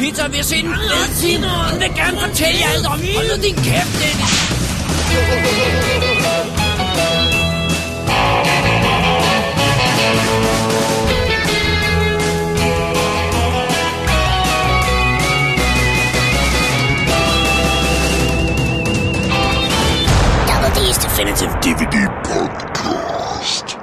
lige spise pizza, og vi har set en fed film. Hun vil gerne fortælle jer alt om. Hold nu din kæft, Dennis. Double D's Definitive DVD Podcast.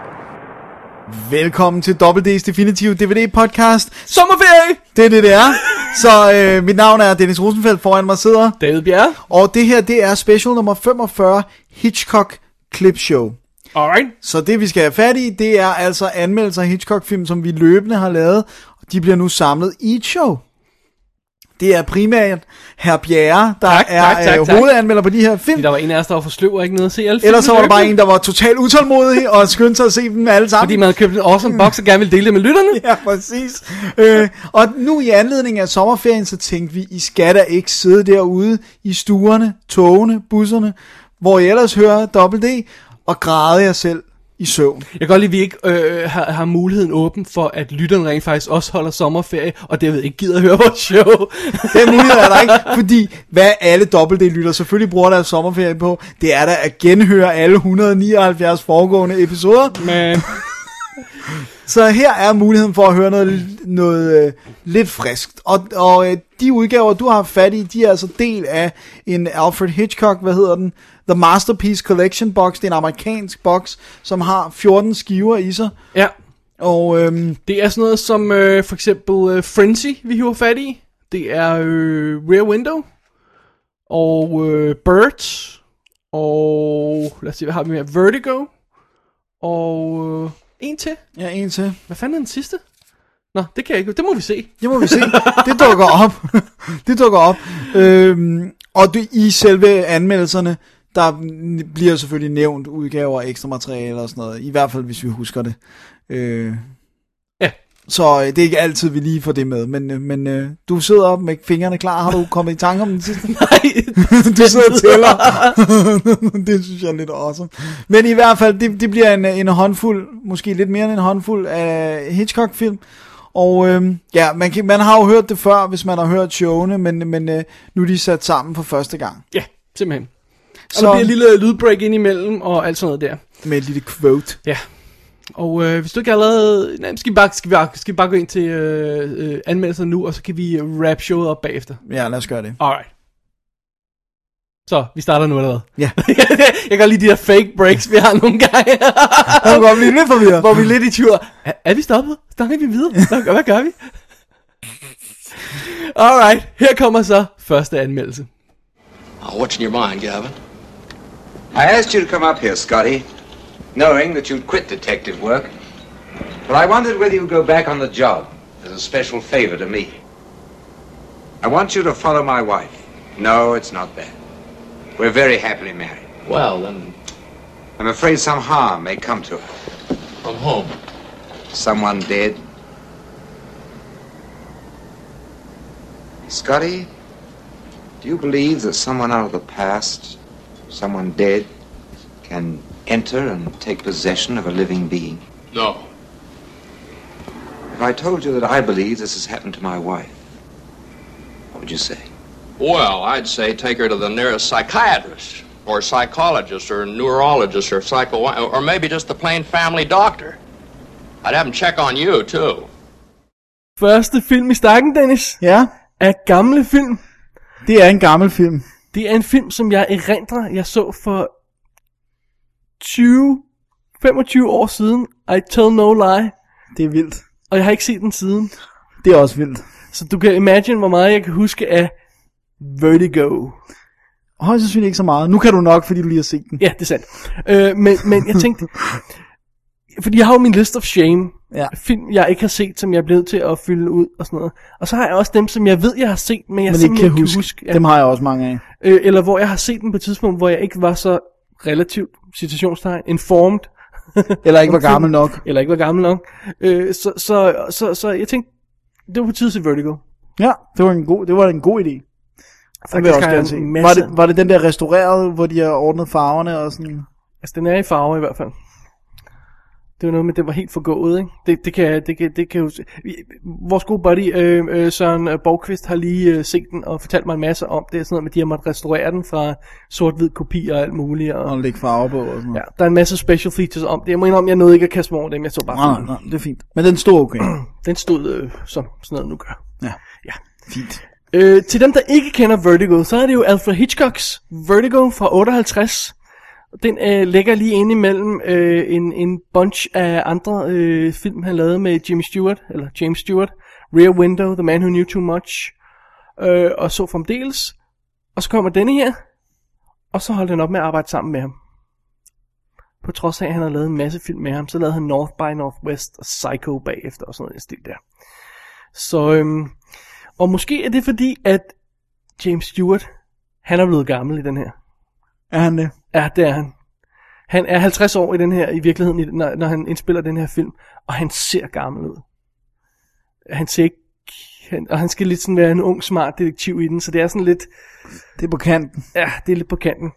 Velkommen til WD's Definitive DVD podcast. Sommerferie! Det er det, det er. Så øh, mit navn er Dennis Rosenfeldt, foran mig sidder. David Bjerre. Og det her, det er special nummer 45, Hitchcock Clip Show. Alright. Så det vi skal have fat i, det er altså anmeldelser af Hitchcock-film, som vi løbende har lavet. Og de bliver nu samlet i et show. Det er primært herr Bjerre, der Tak, er tak, tak, øh, tak. hovedanmelder på de her film. Der var en af os, der var for sløv og ikke noget at se alle Ellers så var der bare en, der var totalt utålmodig og skyndte sig at se dem alle sammen. Fordi man havde købt en awesome box og gerne ville dele det med lytterne. Ja, præcis. Øh, og nu i anledning af sommerferien, så tænkte vi, I skal da ikke sidde derude i stuerne, togene, busserne, hvor I ellers hører D, og græde jer selv i søvn. Jeg kan godt lide, at vi ikke øh, har, har muligheden åben for, at lytterne rent faktisk også holder sommerferie, og derved ikke gider at høre vores show. Den mulighed er der ikke, fordi hvad alle Double D-lytter selvfølgelig bruger deres sommerferie på, det er da at genhøre alle 179 foregående episoder. Men Så her er muligheden for at høre noget, noget øh, lidt friskt. Og, og øh, de udgaver, du har fat i, de er altså del af en Alfred Hitchcock, hvad hedder den? The Masterpiece Collection Box. Det er en amerikansk box, som har 14 skiver i sig. ja, Og øhm, det er sådan noget som øh, for eksempel øh, Frenzy, vi hiver fat i. Det er øh, Rear Window. Og øh, Birds. Og lad os se, hvad har vi mere? Vertigo. Og øh, en til. ja, en til. Hvad fanden er den sidste? Nå, det kan jeg ikke. Det må vi se. Det må vi se. Det dukker op. det dukker op. Øhm, og det, i selve anmeldelserne, der bliver selvfølgelig nævnt udgaver og ekstra materiale og sådan noget. I hvert fald, hvis vi husker det. Øh, Ja. så øh, det er ikke altid, vi lige får det med. Men, øh, men øh, du sidder op med fingrene klar. Har du kommet i tanke om den sidste? Nej, du sidder og tæller. det synes jeg er lidt awesome. Men i hvert fald, det, det bliver en, en håndfuld, måske lidt mere end en håndfuld af Hitchcock-film. Og øhm, ja, man, kan, man har jo hørt det før, hvis man har hørt showene, men, men øh, nu er de sat sammen for første gang. Ja, simpelthen. Og Så- der bliver et lille lydbreak ind imellem, og alt sådan noget der. Med et lille quote. Ja. Og øh, hvis du ikke allerede... Nej, skal vi bare, skal vi bare, skal vi bare gå ind til øh, øh, anmeldelser nu, og så kan vi wrap showet op bagefter. Ja, lad os gøre det. Alright. Så, vi starter nu allerede. Ja. jeg kan lide de der fake breaks, vi har nogle gange. Jeg kan godt blive lidt forvirret. hvor vi er lidt i tvivl. Er, er vi stoppet? Snakker vi videre? Hvad, hvad gør vi? Alright, her kommer så første anmeldelse. Oh, what's in your mind, Gavin? I asked you to come up here, Scotty, knowing that you'd quit detective work. But I wondered whether you'd go back on the job as a special favor to me. I want you to follow my wife. No, it's not that. We're very happily married. Well, then, I'm afraid some harm may come to her. from home. Someone dead. Scotty, do you believe that someone out of the past, someone dead, can enter and take possession of a living being? No. If I told you that I believe this has happened to my wife, what would you say? Well, I'd say take her to the nearest psychiatrist, or psychologist, or neurologist, or psycho, or maybe just the plain family doctor. I'd have him check on you too. Første film i stakken, Dennis, Ja, er gamle film. det er en gammel film. Det er en film, som jeg erindrer, jeg så for 20, 25 år siden. I tell no lie. Det er vildt. Og jeg har ikke set den siden. Det er også vildt. Så du kan imagine, hvor meget jeg kan huske af Vertigo. Højst sandsynligt ikke så meget. Nu kan du nok, fordi du lige har set den. Ja, det er sandt. Øh, men, men jeg tænkte, fordi jeg har jo min list of shame. Ja. Film, jeg ikke har set, som jeg er blevet til at fylde ud og sådan noget. Og så har jeg også dem, som jeg ved, jeg har set, men jeg Men simpelthen kan ikke huske. huske. Ja. Dem har jeg også mange af. Øh, eller hvor jeg har set dem på et tidspunkt, hvor jeg ikke var så relativt, citationstegn, informed. Eller ikke var gammel nok. Eller ikke var gammel nok. Øh, så, så, så, så jeg tænkte, det var på tide til Vertigo. Ja, det var en god, det var en god idé. Det vil jeg også gerne se. Var det, var det den der restaureret, hvor de har ordnet farverne og sådan? Altså, den er i farve i hvert fald. Det var noget med, den var helt forgået, ikke? Det, det kan, det kan, det kan jo... Vores gode buddy øh, øh, Søren øh, Borgqvist har lige øh, set den og fortalt mig en masse om det. Sådan noget med, at de har måttet restaurere den fra sort-hvid kopi og alt muligt. Og, Og lægge farver på og sådan ja, noget. der er en masse special features om det. Jeg må indrømme, jeg nåede ikke at kaste mig over dem. Jeg så bare Nej, filmen. nej, det er fint. Men den stod okay. Den stod øh, som sådan noget nu gør. Ja, Ja. fint. Øh, til dem, der ikke kender Vertigo, så er det jo Alfred Hitchcocks Vertigo fra 58. Den øh, ligger lige inde imellem øh, en, en bunch af andre øh, film, han lavede med Jimmy Stewart, eller James Stewart. Rear Window, The Man Who Knew Too Much, øh, og så fremdeles. Og så kommer denne her, og så holdt han op med at arbejde sammen med ham. På trods af, at han har lavet en masse film med ham, så lavede han North by Northwest og Psycho bagefter og sådan noget stil der. Så, øhm, og måske er det fordi, at James Stewart, han er blevet gammel i den her. Er han det? Ja, det er han. Han er 50 år i den her, i virkeligheden, når, når han indspiller den her film, og han ser gammel ud. Han ser ikke, han, og han skal lidt sådan være en ung, smart detektiv i den, så det er sådan lidt, Det er på kanten. ja, det er lidt på kanten.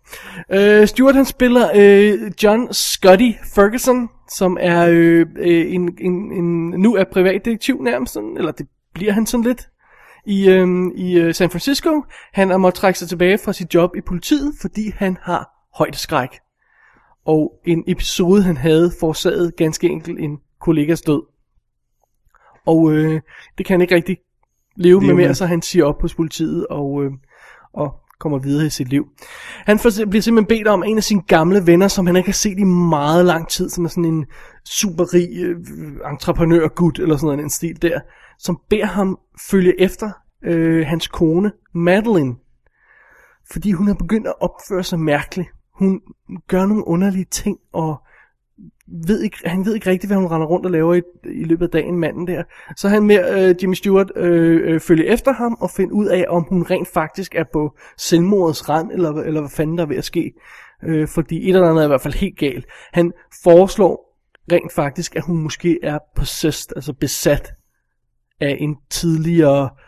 Øh, Stewart han spiller øh, John Scotty Ferguson, som er øh, øh, en, en, en, nu er privatdetektiv nærmest, sådan, eller det bliver han sådan lidt, i, øh, i øh, San Francisco. Han har måttet trække sig tilbage fra sit job i politiet, fordi han har højdeskræk. Og en episode, han havde, forårsaget ganske enkelt en kollegas død. Og øh, det kan han ikke rigtig leve med Leve med. mere, så han siger op hos politiet og, øh, og kommer videre i sit liv. Han bliver simpelthen bedt om en af sine gamle venner, som han ikke har set i meget lang tid, som er sådan en superrig øh, entreprenør gut eller sådan noget, en stil der, som beder ham følge efter øh, hans kone, Madeline, fordi hun er begyndt at opføre sig mærkeligt. Hun gør nogle underlige ting, og ved ikke, han ved ikke rigtigt, hvad hun render rundt og laver i, i løbet af dagen, manden der. Så han med øh, Jimmy Stewart øh, øh, følge efter ham og finde ud af, om hun rent faktisk er på selvmordets rand, eller, eller hvad fanden der er ved at ske. Øh, fordi et eller andet er i hvert fald helt galt. Han foreslår rent faktisk, at hun måske er possessed, altså besat af en tidligere, øh,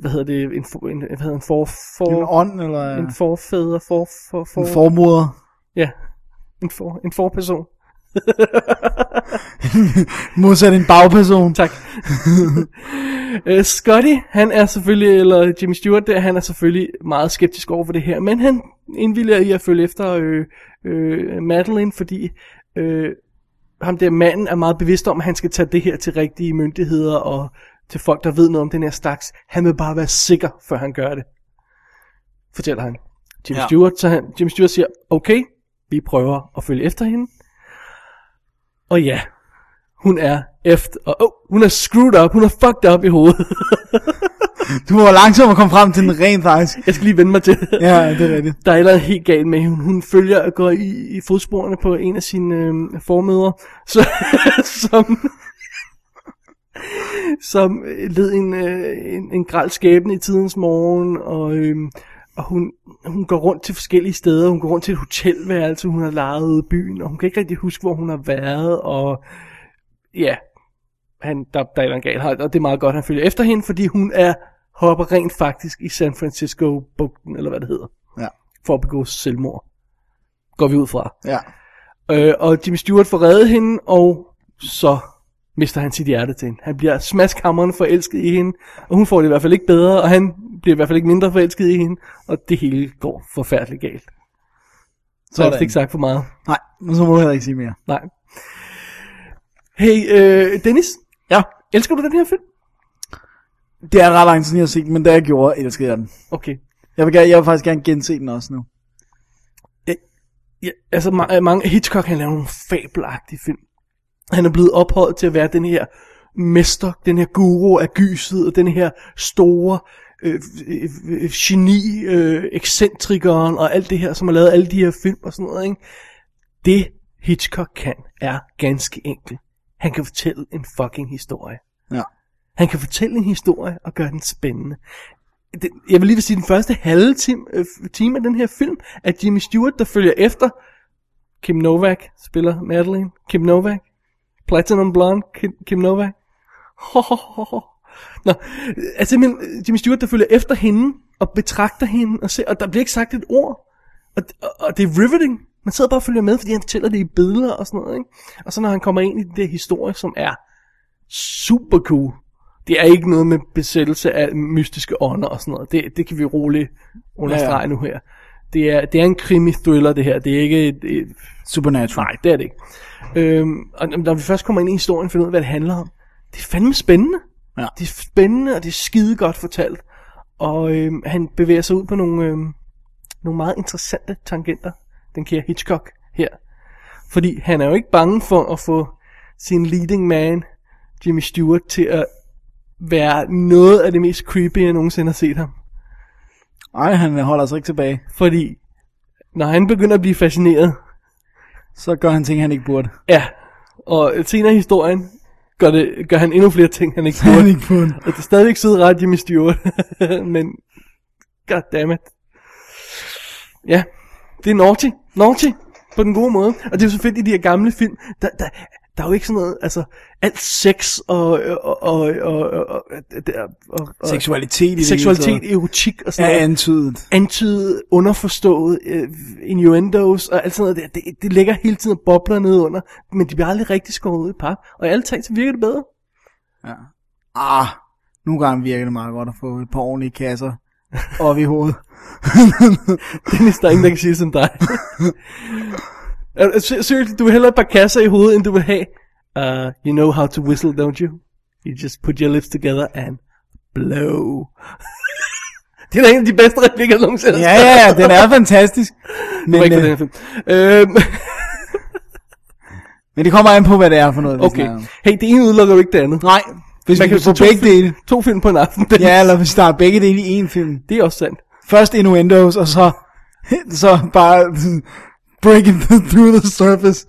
hvad hedder det, en, for- en, hvad hedder en for, for, En ånd, eller en forfædre, for, for, for, en formoder. ja, en for, en forperson. Modsat en bagperson. Tak. uh, Scotty, han er selvfølgelig, eller Jimmy Stewart der, han er selvfølgelig meget skeptisk over for det her, men han indvilliger i at følge efter øh, øh, Madeline, fordi øh, ham der manden er meget bevidst om, at han skal tage det her til rigtige myndigheder og til folk, der ved noget om den her slags. Han vil bare være sikker, før han gør det. Fortæller han. Jimmy Ja. Stewart, så han, Jimmy Stewart siger, okay, vi prøver at følge efter hende. Og ja, hun er efter, og oh, hun er screwed up, hun er fucked up i hovedet. Du var langsom at komme frem til den rent faktisk. Jeg skal lige vende mig til. Ja, det er rigtigt. Der er eller helt galt med hende. Hun følger og går i, i fodsporene på en af sine øh, formødre, så, som, som led en, øh, en, en græld skæbne i tidens morgen, og, øh, og hun, hun går rundt til forskellige steder. Hun går rundt til et hotelværelse, hun har lejet ude i byen, og hun kan ikke rigtig huske, hvor hun har været, og ja, han, der, der er galt, her, og det er meget godt, at han følger efter hende, fordi hun er hopper rent faktisk i San Francisco-bugten, eller hvad det hedder Ja. for at begå selvmord. Går vi ud fra. Ja. Øh, og Jimmy Stewart får reddet hende, og så mister han sit hjerte til hende. Han bliver smaskhammerende forelsket i hende, og hun får det i hvert fald ikke bedre, og han bliver i hvert fald ikke mindre forelsket i hende, og det hele går forfærdeligt galt. Så jeg har vist ikke sagt for meget. Nej, men så må du heller ikke sige mere. Nej. Hey, øh, Dennis, Ja. elsker du den her film? Det er ret lang tid, jeg har set den, men da jeg gjorde, elskede jeg den. Okay. Jeg vil, gerne, jeg vil faktisk gerne gense den også nu. Ja, altså ma- mange, Hitchcock han laver nogle fabelagtige film. Han er blevet ophøjet til at være den her mester, den her guru af gyset, og den her store øh, øh, øh, geni, øh, ekscentrikeren, og alt det her, som har lavet alle de her film og sådan noget, ikke? Det Hitchcock kan, er ganske enkelt. Han kan fortælle en fucking historie. Ja. Han kan fortælle en historie og gøre den spændende. Det, jeg vil lige vil sige, den første halve time, øh, time af den her film, er Jimmy Stewart, der følger efter Kim Novak, spiller Madeline. Kim Novak. Platinum Blonde, Kim, Kim Novak. Ho, ho, ho, ho. Nå, altså simpelthen Jimmy Stewart, der følger efter hende, og betragter hende, og, ser, og der bliver ikke sagt et ord. Og, og, og det er riveting. Man sidder bare og følger med, fordi han fortæller det i billeder og sådan noget, ikke? Og så når han kommer ind i det historie, som er super cool. Det er ikke noget med besættelse af mystiske ånder og sådan noget. Det, det kan vi roligt understrege ja, ja. nu her. Det er, det er en krimi-thriller, det her. Det er ikke et, et Supernatural. Nej, det er det ikke. Øhm, og når vi først kommer ind i historien finder ud af, hvad det handler om, det er fandme spændende. Ja. Det er spændende, og det er skide godt fortalt. Og øhm, han bevæger sig ud på nogle, øhm, nogle meget interessante tangenter, den kære Hitchcock her. Fordi han er jo ikke bange for at få sin leading man, Jimmy Stewart, til at være noget af det mest creepy, jeg nogensinde har set ham. Nej, han holder sig ikke tilbage. Fordi når han begynder at blive fascineret, Så gør han ting, han ikke burde. Ja, og senere i historien gør, det, gør han endnu flere ting, han ikke Han burde. ikke burde. og det er stadigvæk sød ret Jimmy Stewart. Men, goddammit. Ja, det er naughty. Naughty. På den gode måde. Og det er jo så fedt i de her gamle film. Der, der, der er jo ikke sådan noget, altså, alt sex og, og, og, og, og, og, og, Seksualitet i det seksualitet, taget. erotik og sådan er noget antydet. antydet, underforstået, øh, innuendos og alt sådan noget der. Det, det ligger hele tiden og bobler ned under, men de bliver aldrig rigtig skåret ud i pap. Og i alle ting, så virker det bedre. Ah, nogle gange virker det meget godt at få et par ordentlige kasser op i hovedet. Dennis, der er ingen, der kan sige det som dig. Er- ser- Seriously, du vil hellere et par kasser i hovedet, end du vil have, uh, you know how to whistle, don't you? You just put your lips together and blow. det er da en af de bedste replikker, nogensinde Ja, ja, ja, den er fantastisk. Men, ikke den øh, film. Øhm, men det kommer an på, hvad det er for noget, okay. Hey, det ene udelukker jo ikke det andet. Nej, hvis Man vi kan kan få begge film- dele. To film på en aften. Dennis. Ja, eller hvis der er begge dele i én film. Det er også sandt. Først innuendos, og så, så bare breaking through the surface.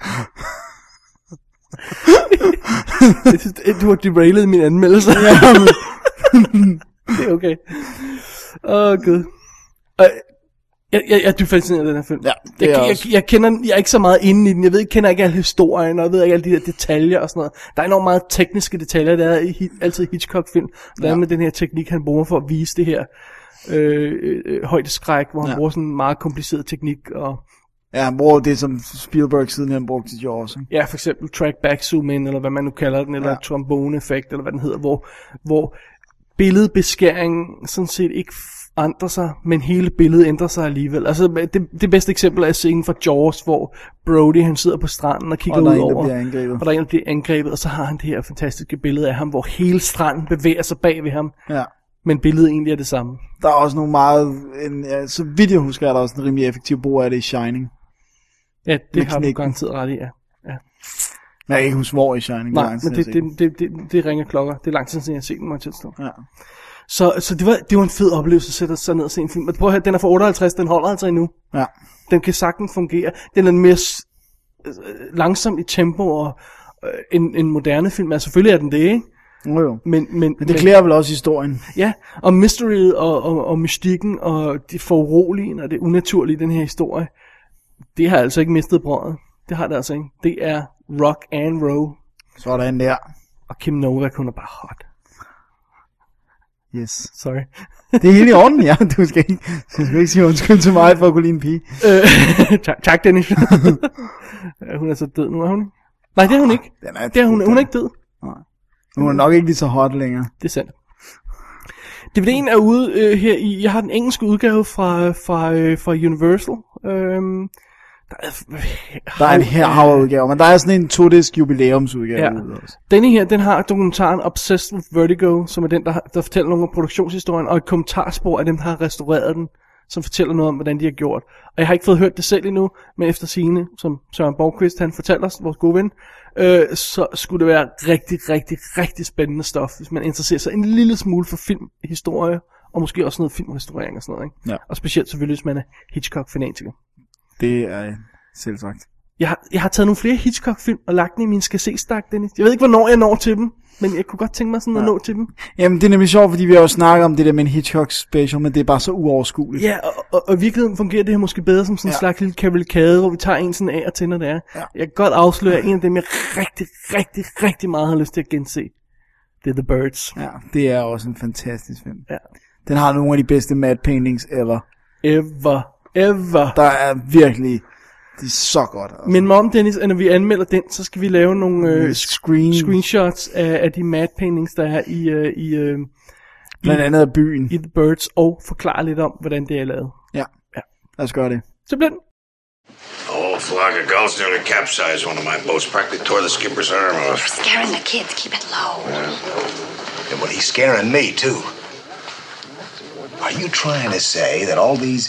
Jeg synes, du har derailet min anmeldelse. Det er okay. Åh, oh, gud. Og jeg, jeg, jeg er dybt fascineret af den her film. Ja, det er jeg, jeg jeg, også. jeg, kender, jeg er ikke så meget inde i den. Jeg ved, jeg kender ikke alle historien, og jeg ved ikke alle de der detaljer og sådan noget. Der er enormt meget tekniske detaljer, der er i altid Hitchcock-film. Der er Ja. med den her teknik, han bruger for at vise det her øh, øh, højdeskræk, hvor han Ja. bruger sådan en meget kompliceret teknik. Og, ja, bruger det, som Spielberg siden han brugte til Jaws. Ikke? ja, for eksempel track back zoom in, eller hvad man nu kalder den, eller Ja. trombone-effekt, eller hvad den hedder, hvor, hvor billedbeskæringen sådan set ikke ændrer sig, men hele billedet ændrer sig alligevel. Altså, det, det bedste eksempel er scenen fra Jaws, hvor Brody han sidder på stranden og kigger Og der ud over, og der er en, der bliver angrebet, og så har han det her fantastiske billede af ham, hvor hele stranden bevæger sig bag ved ham, Ja. men billedet egentlig er det samme. Der er også nogle meget, en, ja, så vidt jeg husker, er der også en rimelig effektiv brug af det i Shining. Ja, det Med har du garanteret ret i, ja. ja. Men jeg kan ikke huske, hvor i Shining. Nej, men det, det, det, det, det ringer klokker. Det er lang tid siden, jeg har set den, må jeg. Ja. Så, så det, var, det var en fed oplevelse at sætte sig ned og se en film. Men prøv at høre, den er fra 58, den holder altså endnu. ja. Den kan sagtens fungere. Den er mere øh, langsom i tempo og øh, en, en moderne film. Altså selvfølgelig er den det, ikke? Jo, jo. Men, men, Men det klæder vel også historien. Ja, og mystery og, og, og mystikken og det foruroligende og det unaturlige i den her historie, det har altså ikke mistet brødet. Det har det altså ikke. Det er rock and roll. Sådan der. Og Kim Novak, hun er bare hot. Yes. Sorry. Det er helt i orden, ja. Du skal ikke, du skal ikke sige undskyld til mig for at kunne lide en pige. Øh, tak, tak, Dennis. Hun er så død nu, er hun ikke? Nej, det er hun ikke. Den er, Det er hun, hun er ikke død. Hun er nok ikke lige så hot længere. Det er sandt. DVD'en er ude øh, her i, jeg har den engelske udgave fra, fra, øh, fra Universal. Øhm, der er, Der er en her udgave, men der er sådan en to-disk jubilæumsudgave Ja. også. Denne her, den har dokumentaren Obsessed with Vertigo, som er den, der, der fortæller nogle af produktionshistorien, og et kommentarspor af dem, der har restaureret den, som fortæller noget om, hvordan de har gjort. Og jeg har ikke fået hørt det selv endnu, men efter sine, som Søren Borgqvist, han fortæller os, vores gode ven, øh, så skulle det være rigtig, rigtig, rigtig spændende stof, hvis man interesserer sig en lille smule for filmhistorie, og måske også noget filmrestaurering og sådan noget. Ikke? Ja. Og specielt selvfølgelig, hvis man er Hitchcock-fanatiker. Det er selv sagt. Jeg har, jeg har taget nogle flere Hitchcock-film og lagt dem i min skal se stak, Dennis. Jeg ved ikke, hvornår jeg når til dem, men jeg kunne godt tænke mig sådan at Ja. nå til dem. Jamen, det er nemlig sjovt, fordi vi har jo snakket om det der med en Hitchcock special, men det er bare så uoverskueligt. Ja, og, og, og i virkeligheden fungerer det her måske bedre som sådan en Ja. slags lille kavalkade, hvor vi tager en sådan af og når det er. Ja. Jeg kan godt afsløre, at en af dem, jeg rigtig, rigtig, rigtig meget har lyst til at gense. Det er The Birds. Ja, det er også en fantastisk film. Ja. Den har nogle af de bedste matte paintings ever. Ever, ever. Der er virkelig... Det er så godt. Altså. Men mom, Dennis, at når vi anmelder den, så skal vi lave nogle øh, Screen. screenshots af, af de mad paintings, der er i, øh, i, øh, Blandt andet af byen. i The Birds, og forklare lidt om, hvordan det er lavet. Ja. Ja. Lad os gøre det. Simpelthen. A whole flock of gulls nearly capsized one of my boats, practically tore the skipper's arm off. Scaring the kids. Keep it low. And but he's scaring me, too. Are you trying to say that all these.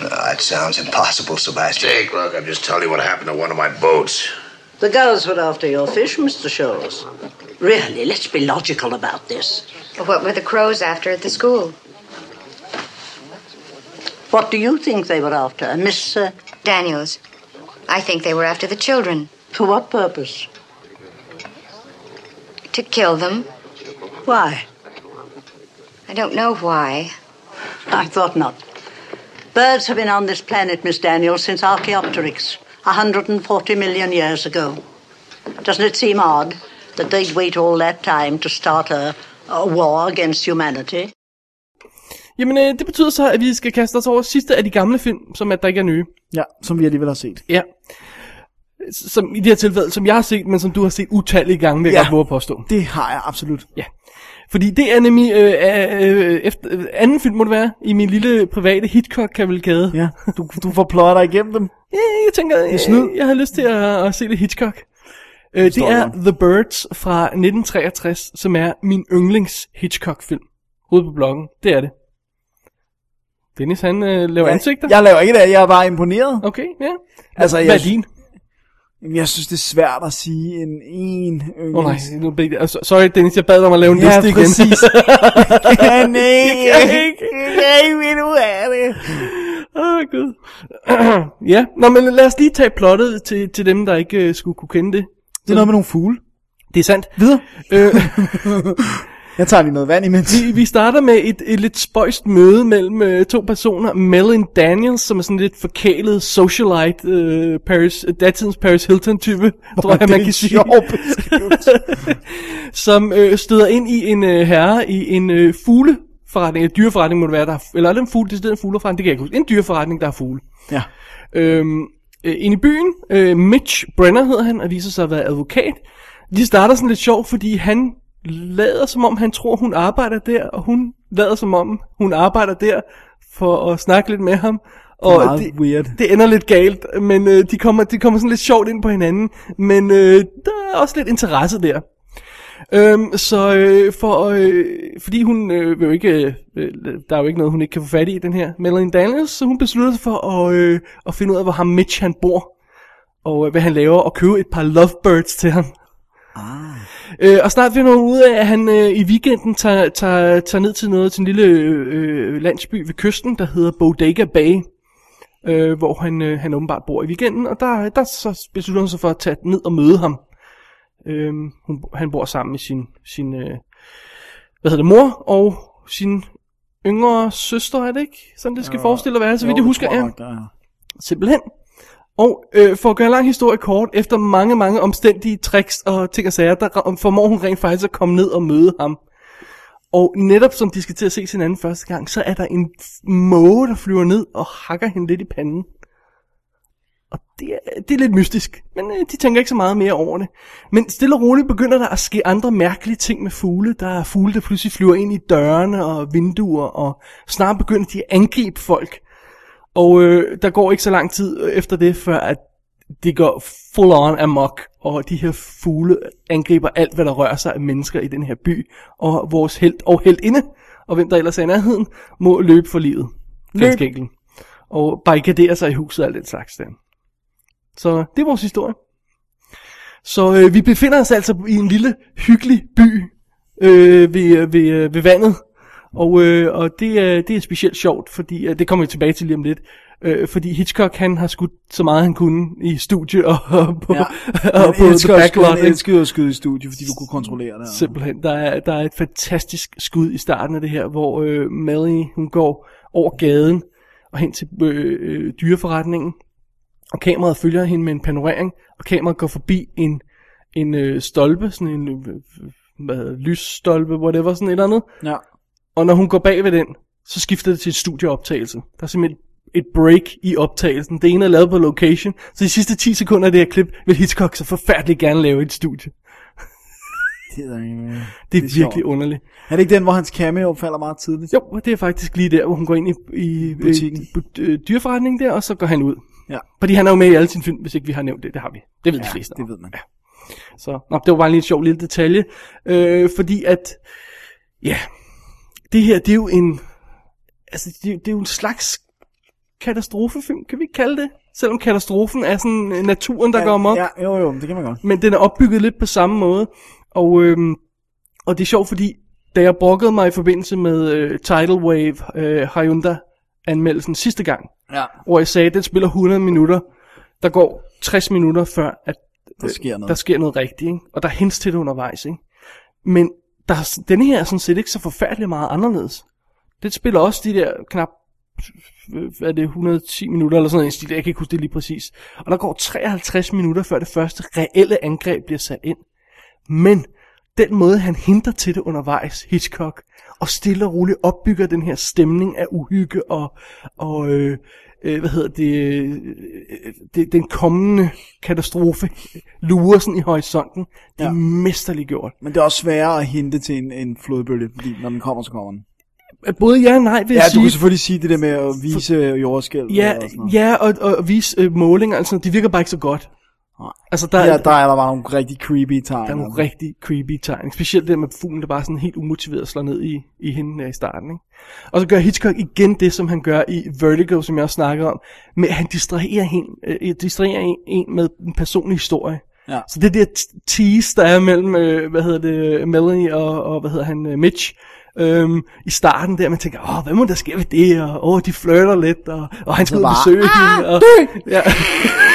No, that sounds impossible, Sebastian. Jake, look, I'm just telling you what happened to one of my boats. The girls were after your fish, Mr. Sholes. Really, let's be logical about this. What were the crows after at the school? What do you think they were after, Miss? Uh, Daniels. I think they were after the children. for what purpose? To kill them. Why? I don't know why. I thought not. Birds have been on this planet, Miss Daniels, since Archaeopteryx, 140 million years ago. Doesn't it seem odd that they'd wait all that time to start a, a war against humanity? Jamen, øh, det betyder så, at vi skal kaste os over sidste af de gamle film, som at der ikke er nye. Ja, som vi alligevel har set. Ja. Som i det her tilfælde, som jeg har set, men som du har set utallige gange, vil jeg Ja. godt våge påstå. Det har jeg absolut. Ja. Fordi det er nemlig øh, øh, efter, øh, anden film, må det være, i min lille private Hitchcock-kavalkade. Ja, du, du får pløjet dig igennem dem. Ja, jeg tænker, det er snyd. jeg har lyst til at, at se lidt Hitchcock. Øh, det er jeg. The Birds fra 1963, som er min yndlings Hitchcock-film. Ude på bloggen, det er det. Dennis, han øh, laver ansigter. Jeg laver ikke det, jeg er bare imponeret. Okay, ja. Altså, Hvad jeg, er din? Jamen, Jeg synes, det er svært at sige en en Åh oh, nej, yndlings. nu jeg, altså, sorry Dennis, jeg bad dig om at lave en Ja, liste igen. præcis. ja, nej, Jeg kan ikke. jeg kan ikke finde ud af det. Åh, oh, gud. ja, Nå, men lad os lige tage plottet til, til dem, der ikke uh, skulle kunne kende det. Det er noget med nogle fugle. Det er sandt. Videre. Øh, Jeg tager lige noget vand imens. vi, vi starter med et, et lidt spøjst møde mellem uh, to personer. Melvin Daniels, som er sådan lidt forkælet socialite, uh, Paris, datidens Paris Hilton-type, tror jeg, man kan sige. som øh, støder ind i en øh, herre i en øh, fugleforretning, en dyreforretning må det være, der er, eller er det en fugle, det er en fugleforretning, det kan jeg ikke huske, en dyreforretning, der er fugle. Ja. Øhm, øh, ind i byen, øh, Mitch Brenner hedder han, og viser sig at være advokat. De starter sådan lidt sjovt, fordi han lader som om, han tror, hun arbejder der, og hun lader som om, hun arbejder der, for at snakke lidt med ham. Og meget weird. det ender lidt galt, men øh, de, kommer, de kommer sådan lidt sjovt ind på hinanden, men øh, der er også lidt interesse der. Øhm, så øh, for, øh, fordi hun øh, vil jo ikke, øh, der er jo ikke noget, hun ikke kan få fat i, den her Melanie Daniels, så hun beslutter sig for at, øh, at finde ud af, hvor ham Mitch han bor, og øh, hvad han laver, og købe et par lovebirds til ham. Øh, og snart finder hun ud af, at han øh, i weekenden tager, tager, tager ned til noget til en lille øh, landsby ved kysten, der hedder Bodega Bay, øh, hvor han, øh, han åbenbart bor i weekenden, og der, der så beslutter hun sig for at tage ned og møde ham. Øhm, hun, han bor sammen med sin, sin øh, hvad hedder det, mor og sin yngre søster, er det ikke? Sådan det skal forestille at være, så vidt jeg husker. Ja, simpelthen. Og øh, for at gøre en lang historie kort, efter mange, mange omstændige tricks og ting og sager, der formår hun rent faktisk at komme ned og møde ham. Og netop som de skal til at se hinanden første gang, så er der en måge, der flyver ned og hakker hende lidt i panden. Og det er, det er lidt mystisk, men øh, de tænker ikke så meget mere over det. Men stille og roligt begynder der at ske andre mærkelige ting med fugle. Der er fugle, der pludselig flyver ind i dørene og vinduer, og snart begynder de at angribe folk. Og øh, der går ikke så lang tid efter det, før at det går full on amok, og de her fugle angriber alt, hvad der rører sig af mennesker i den her by, og vores held og heldinde, og hvem der ellers er i nærheden, må løbe for livet. Ganske enkelt. Og barrikadere sig i huset og alt den slags der. Så det er vores historie. Så øh, vi befinder os altså i en lille, hyggelig by øh, ved, ved, øh, ved vandet. Og, øh, og det, er, det er specielt sjovt, fordi øh, det kommer vi tilbage til lige om lidt. Øh, fordi Hitchcock han har skudt så meget han kunne i studiet og, og på, Ja. og på the backlot. han jo at skyde i studiet, fordi du kunne kontrollere det. Simpelthen. Der er, der er et fantastisk skud i starten af det her, hvor øh, Melanie, hun går over gaden og hen til øh, øh, dyreforretningen. Og kameraet følger hende med en panorering, og kameraet går forbi en, en øh, stolpe, sådan en øh, hvad lysstolpe, whatever, sådan et eller andet. Ja. Og når hun går bag ved den, så skifter det til et studieoptagelse. Der er simpelthen et break i optagelsen. Det ene er lavet på location, så de sidste 10 sekunder af det her klip vil Hitchcock så forfærdeligt gerne lave i et studie. Det er, Det er, det er virkelig sjovt. underligt. Er det ikke den, hvor hans cameo falder meget tidligt? Jo, det er faktisk lige der, hvor hun går ind i, i Butikken. øh, dyrforretningen der, og så går han ud. Ja. Fordi han er jo med i alle sine film, hvis ikke vi har nævnt det. Det har vi. Det ved de Ja, fleste. det ved man. Ja. Så, nå, det var bare lige en sjov lille detalje. Øh, fordi at, ja, det her, det er jo en, altså, det, det er jo en slags katastrofefilm, kan vi ikke kalde det? Selvom katastrofen er sådan øh, naturen, der ja, går amok. Ja, jo, jo, det kan man godt. Men den er opbygget lidt på samme måde. Og, øhm, og det er sjovt, fordi da jeg brokkede mig i forbindelse med øh, Tidal Wave øh, Hyundai anmeldelsen sidste gang, Ja. hvor jeg sagde, at den spiller 100 minutter, der går 60 minutter før, at Der sker noget. der sker noget rigtigt, ikke? og der er hints til det undervejs. Ikke? Men der, er- her er sådan set ikke så forfærdeligt meget anderledes. Det spiller også de der knap øh, hvad er det, 110 minutter eller sådan noget, stil. jeg kan ikke huske det lige præcis. Og der går 53 minutter, før det første reelle angreb bliver sat ind. Men den måde, han henter til det undervejs, Hitchcock, og stille og roligt opbygger den her stemning af uhygge og, og øh, øh, hvad hedder det, øh, det, den kommende katastrofe lurer sådan i horisonten. Det er Ja. ja. mesterligt gjort. Men det er også sværere at hente til en, en flodbølge, fordi når den kommer, så kommer den. Både ja og nej, vil Ja, jeg du sige. kan selvfølgelig sige det der med at vise jordskælv Ja, og sådan noget. ja og, og, vise øh, målinger, altså, de virker bare ikke så godt. Altså, der, er, ja, der er der bare nogle rigtig creepy tegn. der er nogle rigtig creepy tegn. Specielt det med fuglen, der bare sådan helt umotiveret slår ned i, i hende der i starten. Ikke? Og så gør Hitchcock igen det, som han gør i Vertigo, som jeg også snakker om. Med at han distraherer, hende, øh, distraherer en, en med en personlig historie. Ja. Så det der tease, der er mellem, øh, hvad hedder det, Melanie og, og hvad hedder han, øh, Mitch, øhm, i starten der, man tænker, åh, hvad må der ske ved det, og åh, de flirter lidt, og, og han skal ud og besøge hende. Og, ja.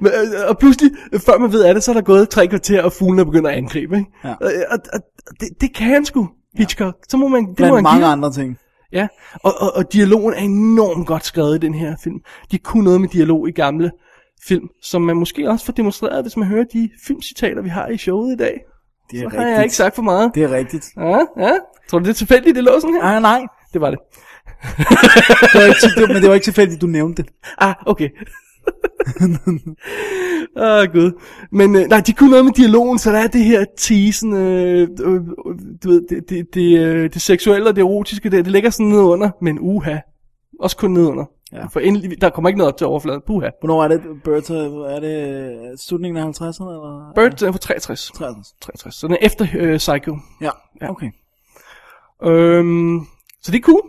Men, øh, og pludselig, øh, før man ved af det, så er der gået tre kvarter, og fuglen er begyndt at angribe. Ikke? Ja. Og, og, og det, det kan han sgu, Hitchcock. Så må man, det må han mange give. andre ting. Ja, og, og, og dialogen er enormt godt skrevet i den her film. De kunne noget med dialog i gamle film, som man måske også får demonstreret, hvis man hører de filmcitater, vi har i showet i dag. Det er Så rigtigt. har jeg ikke sagt for meget. Det er rigtigt. Ja, ja. Tror du, det er tilfældigt, det lå sådan her? Ah, nej, Det var det. det var ikke, men det var ikke tilfældigt, du nævnte det. Ah, okay. Åh, oh, gud. Men øh, nej, de kunne noget med dialogen, så der er det her teasen, øh, øh, du ved, det, det, det, øh, det seksuelle og det erotiske der, det ligger sådan ned under, men uha. Også kun ned under. Ja. For endelig, der kommer ikke noget op til overfladen. Puha. Hvornår er det, Birds, er det slutningen af 50'erne? Eller? Bird er på 63. 63. 63. Så den er efter øh, Psycho. Ja, Ja. okay. Øhm, så det er cool.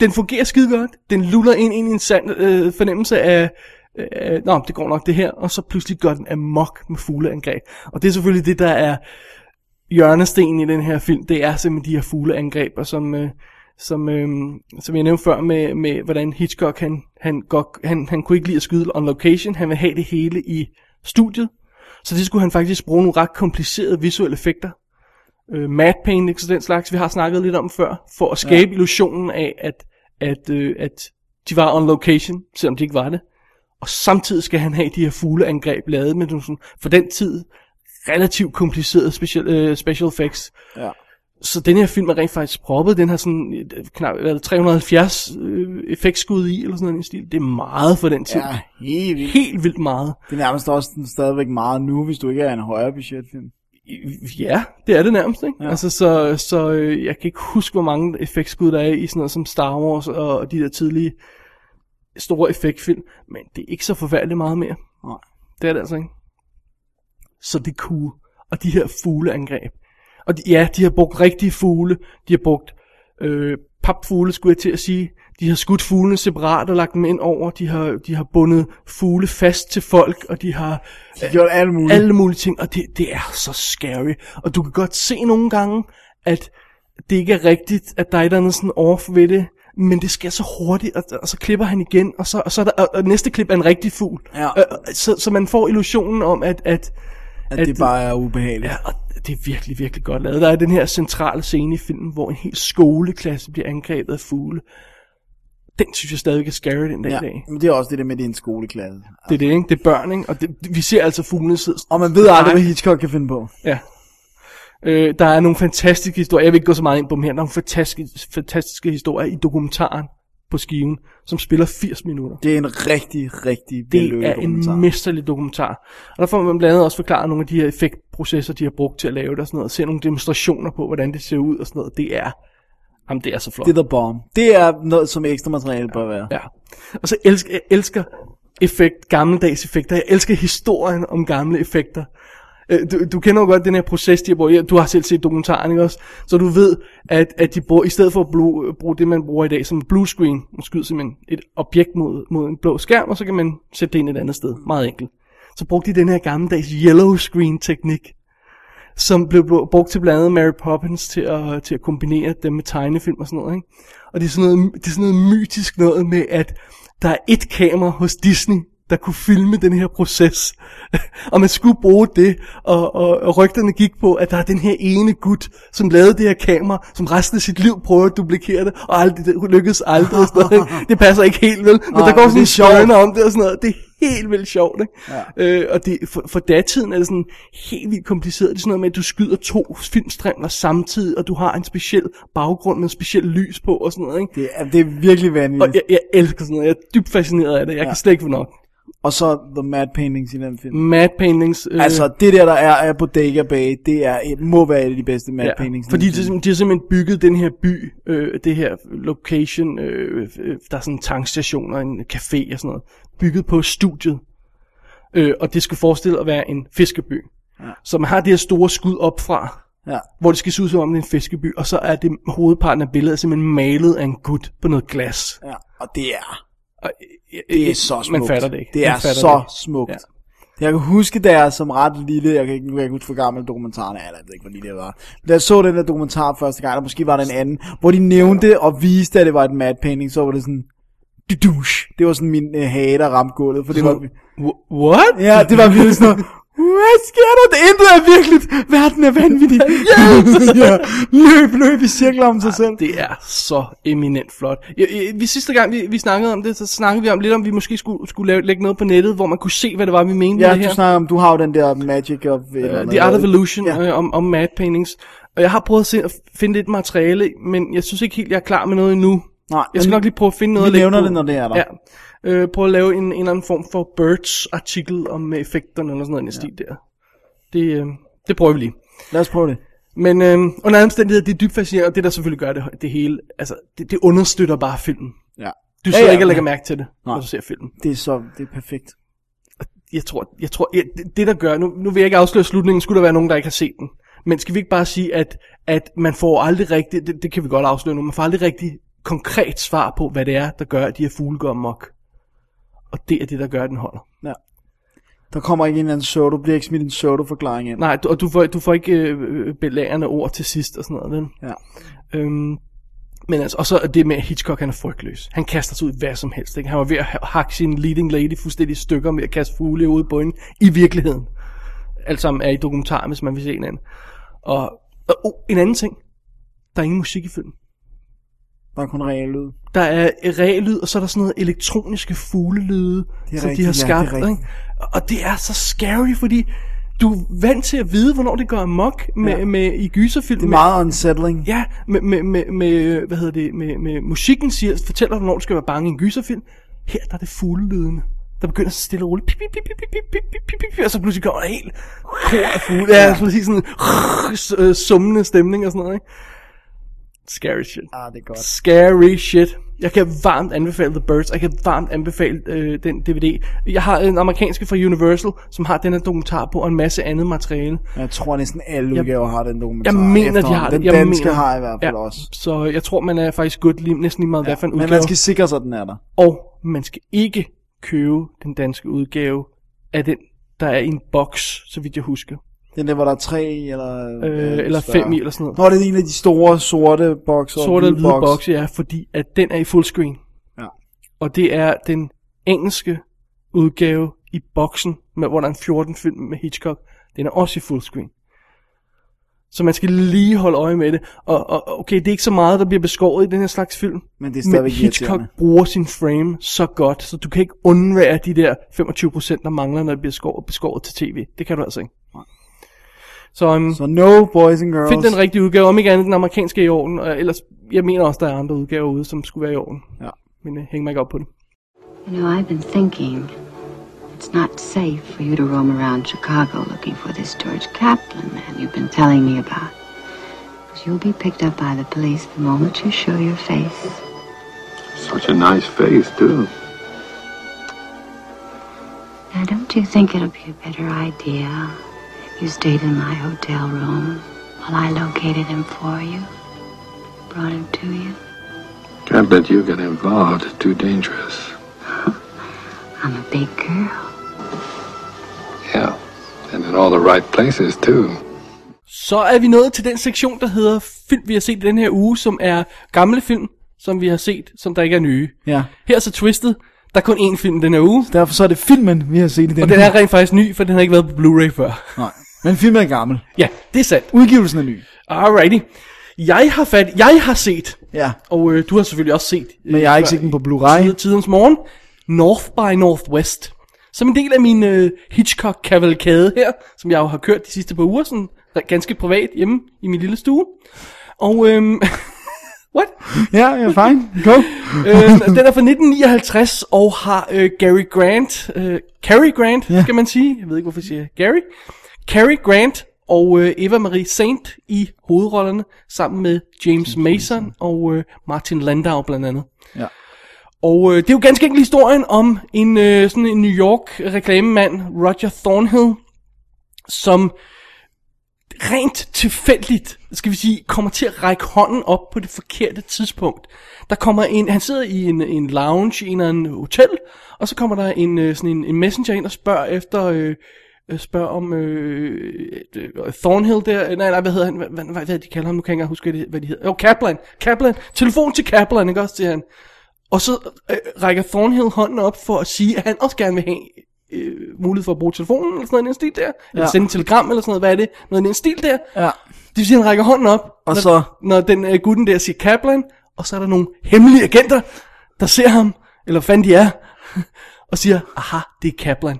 Den fungerer skide godt. Den luller ind, ind i en sand øh, fornemmelse af, øh, nå, det går nok det her, og så pludselig gør den amok med fugleangreb. Og det er selvfølgelig det, der er hjørnestenen i den her film. Det er simpelthen de her fugleangreb, og som, øh, som, øh, som jeg nævnte før med, med hvordan Hitchcock, han, han, godt, han, han kunne ikke lide at skyde on location. Han vil have det hele i studiet. Så det skulle han faktisk bruge nogle ret komplicerede visuelle effekter øh, matte paintings og den slags, vi har snakket lidt om før, for at skabe ja. illusionen af, at, at, øh, at de var on location, selvom de ikke var det. Og samtidig skal han have de her fugleangreb lavet med sådan, for den tid relativt komplicerede special, øh, special effects. Ja. Så den her film er rent faktisk proppet. Den har sådan knap hvad er det, 370 øh, effektskud i, eller sådan noget den stil. Det er meget for den tid. Ja, helt vildt. Helt vildt meget. Det er nærmest også stadigvæk meget nu, hvis du ikke er en højere budgetfilm. Ja, det er det nærmest, ikke? Ja. Ja. Altså, så, så øh, jeg kan ikke huske, hvor mange effektskud der er i sådan noget som Star Wars og de der tidlige store effektfilm, men det er ikke så forfærdeligt meget mere. Nej. Det er det altså ikke. Så det cool. Og de her fugleangreb. Og de, ja, de har brugt rigtige fugle. De har brugt øh, papfugle, skulle jeg til at sige. De har skudt fuglene separat og lagt dem ind over. De har, de har bundet fugle fast til folk, og de har De gjort alt muligt. alle mulige ting, og det, det er så scary. Og du kan godt se nogle gange, at det ikke er rigtigt, at der er et eller andet sådan off ved det, men det sker så hurtigt, og, og så klipper han igen, og så, og så er der, og, og næste klip er en rigtig fugl. Ja. Øh, så, så man får illusionen om, at, at, At det bare er ubehageligt. Ja, og det er virkelig, virkelig godt lavet. Der er den her centrale scene i filmen, hvor en hel skoleklasse bliver angrebet af fugle. Den synes jeg stadig er scary den dag i Ja, dag. men det er også det der med, at det er en skoleklasse. Det er det, ikke? Det er børn, ikke? Og det, vi ser altså fuglene sidde Og man ved aldrig, hvad Hitchcock kan finde på. Ja. Øh, der er nogle fantastiske historier. Jeg vil ikke gå så meget ind på dem her. Der er nogle fantastiske, fantastiske historier i dokumentaren på skiven, som spiller 80 minutter. Det er en rigtig, rigtig Det er dokumentar. en mesterlig dokumentar. Og der får man blandt andet også forklaret nogle af de her effektprocesser, de har brugt til at lave det og sådan noget. Se nogle demonstrationer på, hvordan det ser ud og sådan noget. Det er, jamen det er så flot. Det er the bomb. Det er noget, som ekstra materiale bør være. Ja. Og så elsker jeg elsker effekt, gammeldags effekter. Jeg elsker historien om gamle effekter. Øh, du, du kender jo godt den her proces, de har brugt. Du har selv set dokumentaren, ikke også? Så du ved, at, at de bruger, i stedet for at bruge, øh, bruge det, man bruger i dag som blue screen, man skyder simpelthen et objekt mod, mod en blå skærm, og så kan man sætte det ind et andet sted. Meget enkelt. Så brugte de den her gammeldags yellow screen teknik, som blev brugt til blandt andet Mary Poppins til at, til at kombinere dem med tegnefilm og sådan noget. Ikke? Og det er, sådan noget, det er sådan noget mytisk noget med, at der er et kamera hos Disney, der kunne filme den her proces. og man skulle bruge det, og, og, og rygterne gik på, at der er den her ene gut, som lavede det her kamera, som resten af sit liv prøver at duplikere det, og aldrig, det lykkedes aldrig. Sådan noget, ikke? det passer ikke helt vel, men Nej, der går sådan en sjovt. stjerne om det og sådan noget. Det er helt vildt sjovt, ikke? Ja. Øh, og det, for, for datiden er det sådan helt vildt kompliceret. Det er sådan noget med, at du skyder to filmstrimler samtidig, og du har en speciel baggrund med en speciel lys på og sådan noget, ikke? Det er, det er virkelig vanvittigt. Og jeg, jeg elsker sådan noget. Jeg er dybt fascineret af det. Jeg ja. kan slet ikke få nok. Og så The Mad Paintings i den film. Mad Paintings. Øh, Altså, det der, der er, er på Bodega Bay, det er, må være et af de bedste Mad ja, Paintings. fordi de, de har simpelthen bygget den her by, øh, det her location, øh, øh, der er sådan en tankstation og en café og sådan noget, bygget på studiet. Øh, og det skal forestille at være en fiskeby. Ja. Så man har det her store skud op fra, Ja. hvor det skal se ud som om det er en fiskeby, og så er det hovedparten af billedet simpelthen malet af en gut på noget glas. ja, og det er, Og, det er så smukt. Man fatter det ikke. Det er så det. smukt. Ja. Jeg kan huske, da jeg som ret lille, jeg kan ikke, nu kan jeg ikke huske, hvor gammel dokumentaren er, eller jeg ved ikke, hvor lille jeg var. Da jeg så den der dokumentar første gang, eller måske var det en anden, hvor de nævnte og viste, at det var et mad painting, så var det sådan. Det var sådan min øh, hage, der ramte gulvet, for det var, Wh- What? ja, det var virkelig sådan noget, hvad sker der? Det intet er virkeligt. Verden er vanvittig. ja, løb, løb i cirkler om sig selv. Det er så eminent flot. Ja, ja, vi sidste gang vi, vi snakkede om det, så snakkede vi om lidt om, vi måske skulle, skulle lave, lægge noget på nettet, hvor man kunne se, hvad det var, vi mente Ja, med det du her. snakker om, du har jo den der Magic of... Uh, noget. The Art of Illusion Ja. ja. øh, om, om mad paintings. Og jeg har prøvet at, se, at finde lidt materiale, men jeg synes ikke helt, jeg er klar med noget endnu. Nej, Jeg skal nok lige prøve at finde noget vi at lægge nævner på. det, når det er der. Ja. Øh, prøve at lave en, en eller anden form for Birds artikel om effekterne eller sådan noget i ja. stil der. Det, øh, det prøver vi lige. Lad os prøve det. Men øh, under alle omstændigheder, det er dybt fascinerende, og det der selvfølgelig gør det, det hele, altså det, det understøtter bare filmen. Ja. Du Ja, sidder ja, ikke og lægger mærke til det, Nej. når du ser filmen. Det er så, det er perfekt. Jeg tror, jeg tror ja, det, det der gør, nu, nu vil jeg ikke afsløre slutningen, skulle der være nogen, der ikke har set den. Men skal vi ikke bare sige, at, at man får aldrig rigtigt, det, det kan vi godt afsløre nu, man får aldrig rigtig konkret svar på, hvad det er, der gør, at de her fugle går amok. Og det er det, der gør, at den holder. Ja. Der kommer ikke en eller anden show, du bliver ikke smidt en pseudo-forklaring ind. Nej, du, og du får, du får ikke øh, belærende ord til sidst og sådan noget, vel? Ja. Øhm, men altså, og så er det med, at Hitchcock han er frygtløs. Han kaster sig ud i hvad som helst. Ikke? Han var ved at ha- hakke sin leading lady fuldstændig i stykker med at kaste fugle ud på hende i virkeligheden. Alt sammen er i dokumentar, hvis man vil se en anden. Og, og oh, en anden ting. Der er ingen musik i filmen. Der er kun reel lyd. Der er reallyd, og så er der sådan noget elektroniske fuglelyde, Det som rigtigt, de har ja, skabt. det er rigtigt. ikke? Og det er så scary, fordi du er vant til at vide, hvornår det går amok med, Ja. ja. med, i gyserfilm. Det er meget unsettling. Ja, med, med, med, med, hvad hedder det, med, med musikken siger, fortæller hvornår du skal være bange i en gyserfilm. Her der er det fuglelydene, der begynder så stille og roligt, pip, pip, pip, pip, pip, pip, pip, pip, pip, og så pludselig kommer der helt kor af fugle. Ja, præcis sådan en øh, summende stemning og sådan noget, ikke? Scary shit. Ah, det er godt. Scary shit. Jeg kan varmt anbefale The Birds. Jeg kan varmt anbefale øh, den DVD. Jeg har en amerikanske fra Universal, som har den her dokumentar på, og en masse andet materiale. Jeg tror næsten alle Jeg- udgaver har den dokumentar. Jeg mener, de efterhånden. har Den. Jeg danske mener. har i hvert fald ja, også. Så jeg tror, man er faktisk godt lige, næsten lige meget, hvad for en Men udgave. man skal sikre sig, at den er der. Og man skal ikke købe den danske udgave af den, der er i en boks, så vidt jeg husker. Den der, hvor der er tre eller... Øh, eller større. fem i, eller sådan noget. Nå, det er en af de store sorte bokser. Sorte og hvide boks. bokse, ja, fordi at den er i fullscreen. Ja. Og det er den engelske udgave i boksen, med, hvor der er en 14 film med Hitchcock. Den er også i fullscreen. Så man skal lige holde øje med det. Og, og okay, det er ikke så meget, der bliver beskåret i den her slags film. Men det er Men stadigvæk Hitchcock irriterende. bruger sin frame så godt, så du kan ikke undvære de der 25% der mangler, når det bliver skåret, beskåret til tv. Det kan du altså ikke. Så, um, Så no boys and girls. find den rigtige udgave, om ikke andet den amerikanske er i orden, og ellers, jeg mener også, der er andre udgaver ude, som skulle være i orden. Ja. Men øh, hæng mig ikke op på det. You know, I've been thinking it's not safe for you to roam around Chicago looking for this George Kaplan man you've been telling me about. Because you'll be picked up by the police the moment you show your face. Such a nice face, too. Now, don't you think it'll be a better idea you stayed in my hotel room while I located him for you? Brought him to you? Can't let you get involved. It's too dangerous. I'm a big girl. Yeah. And in all the right places, too. Så er vi nået til den sektion, der hedder film, vi har set den her uge, som er gamle film, som vi har set, som der ikke er nye. Ja. Her er så Twisted. Der er kun én film den her uge, Derfor så er det filmen, vi har set i den og den her. er rent faktisk ny, for den har ikke været på Blu-ray før. Nej. Men filmen er gammel. Ja, det er sandt. Udgivelsen er ny. Alrighty. Jeg har fat, jeg har set, Ja. og øh, du har selvfølgelig også set. Men jeg har ikke set den på Blu-ray. Tid, tidens morgen. North by Northwest. Som en del af min øh, Hitchcock-kavalkade her, som jeg jo har kørt de sidste par uger, sådan ganske privat hjemme i min lille stue. Og øhm, what? Ja, ja, fine. Go. øh, den er fra 1959 og har øh, Gary Grant, øh, Cary Grant, ja. skal man sige. Jeg ved ikke, hvorfor jeg siger Gary. Cary Grant og øh, Eva Marie Saint i hovedrollerne, sammen med James Mason og øh, Martin Landau blandt andet. Ja. Og øh, det er jo ganske enkelt historien om en øh, sådan en New York reklamemand, Roger Thornhill, som rent tilfældigt, skal vi sige, kommer til at række hånden op på det forkerte tidspunkt. Der kommer en, han sidder i en, en lounge i en eller anden hotel, og så kommer der en, øh, sådan en, en messenger ind og spørger efter, øh, øh, spørger om øh, øh, Thornhill der, nej, nej, hvad hedder han, hvad, hvad, hvad, hvad de kalder ham, nu kan jeg ikke huske, hvad de, hedder. Jo, Kaplan, Kaplan, telefon til Kaplan, ikke også, siger han. Og så øh, rækker Thornhill hånden op for at sige, at han også gerne vil have øh, mulighed for at bruge telefonen, eller sådan noget i den stil der. Eller Ja. sende et telegram, eller sådan noget, hvad er det? Noget i den stil der. Ja. Det vil sige, at han rækker hånden op, Og når, så- når den øh, gutten der siger Kaplan, og så er der nogle hemmelige agenter, der ser ham, eller hvad fanden de er, og siger, aha, det er Kaplan.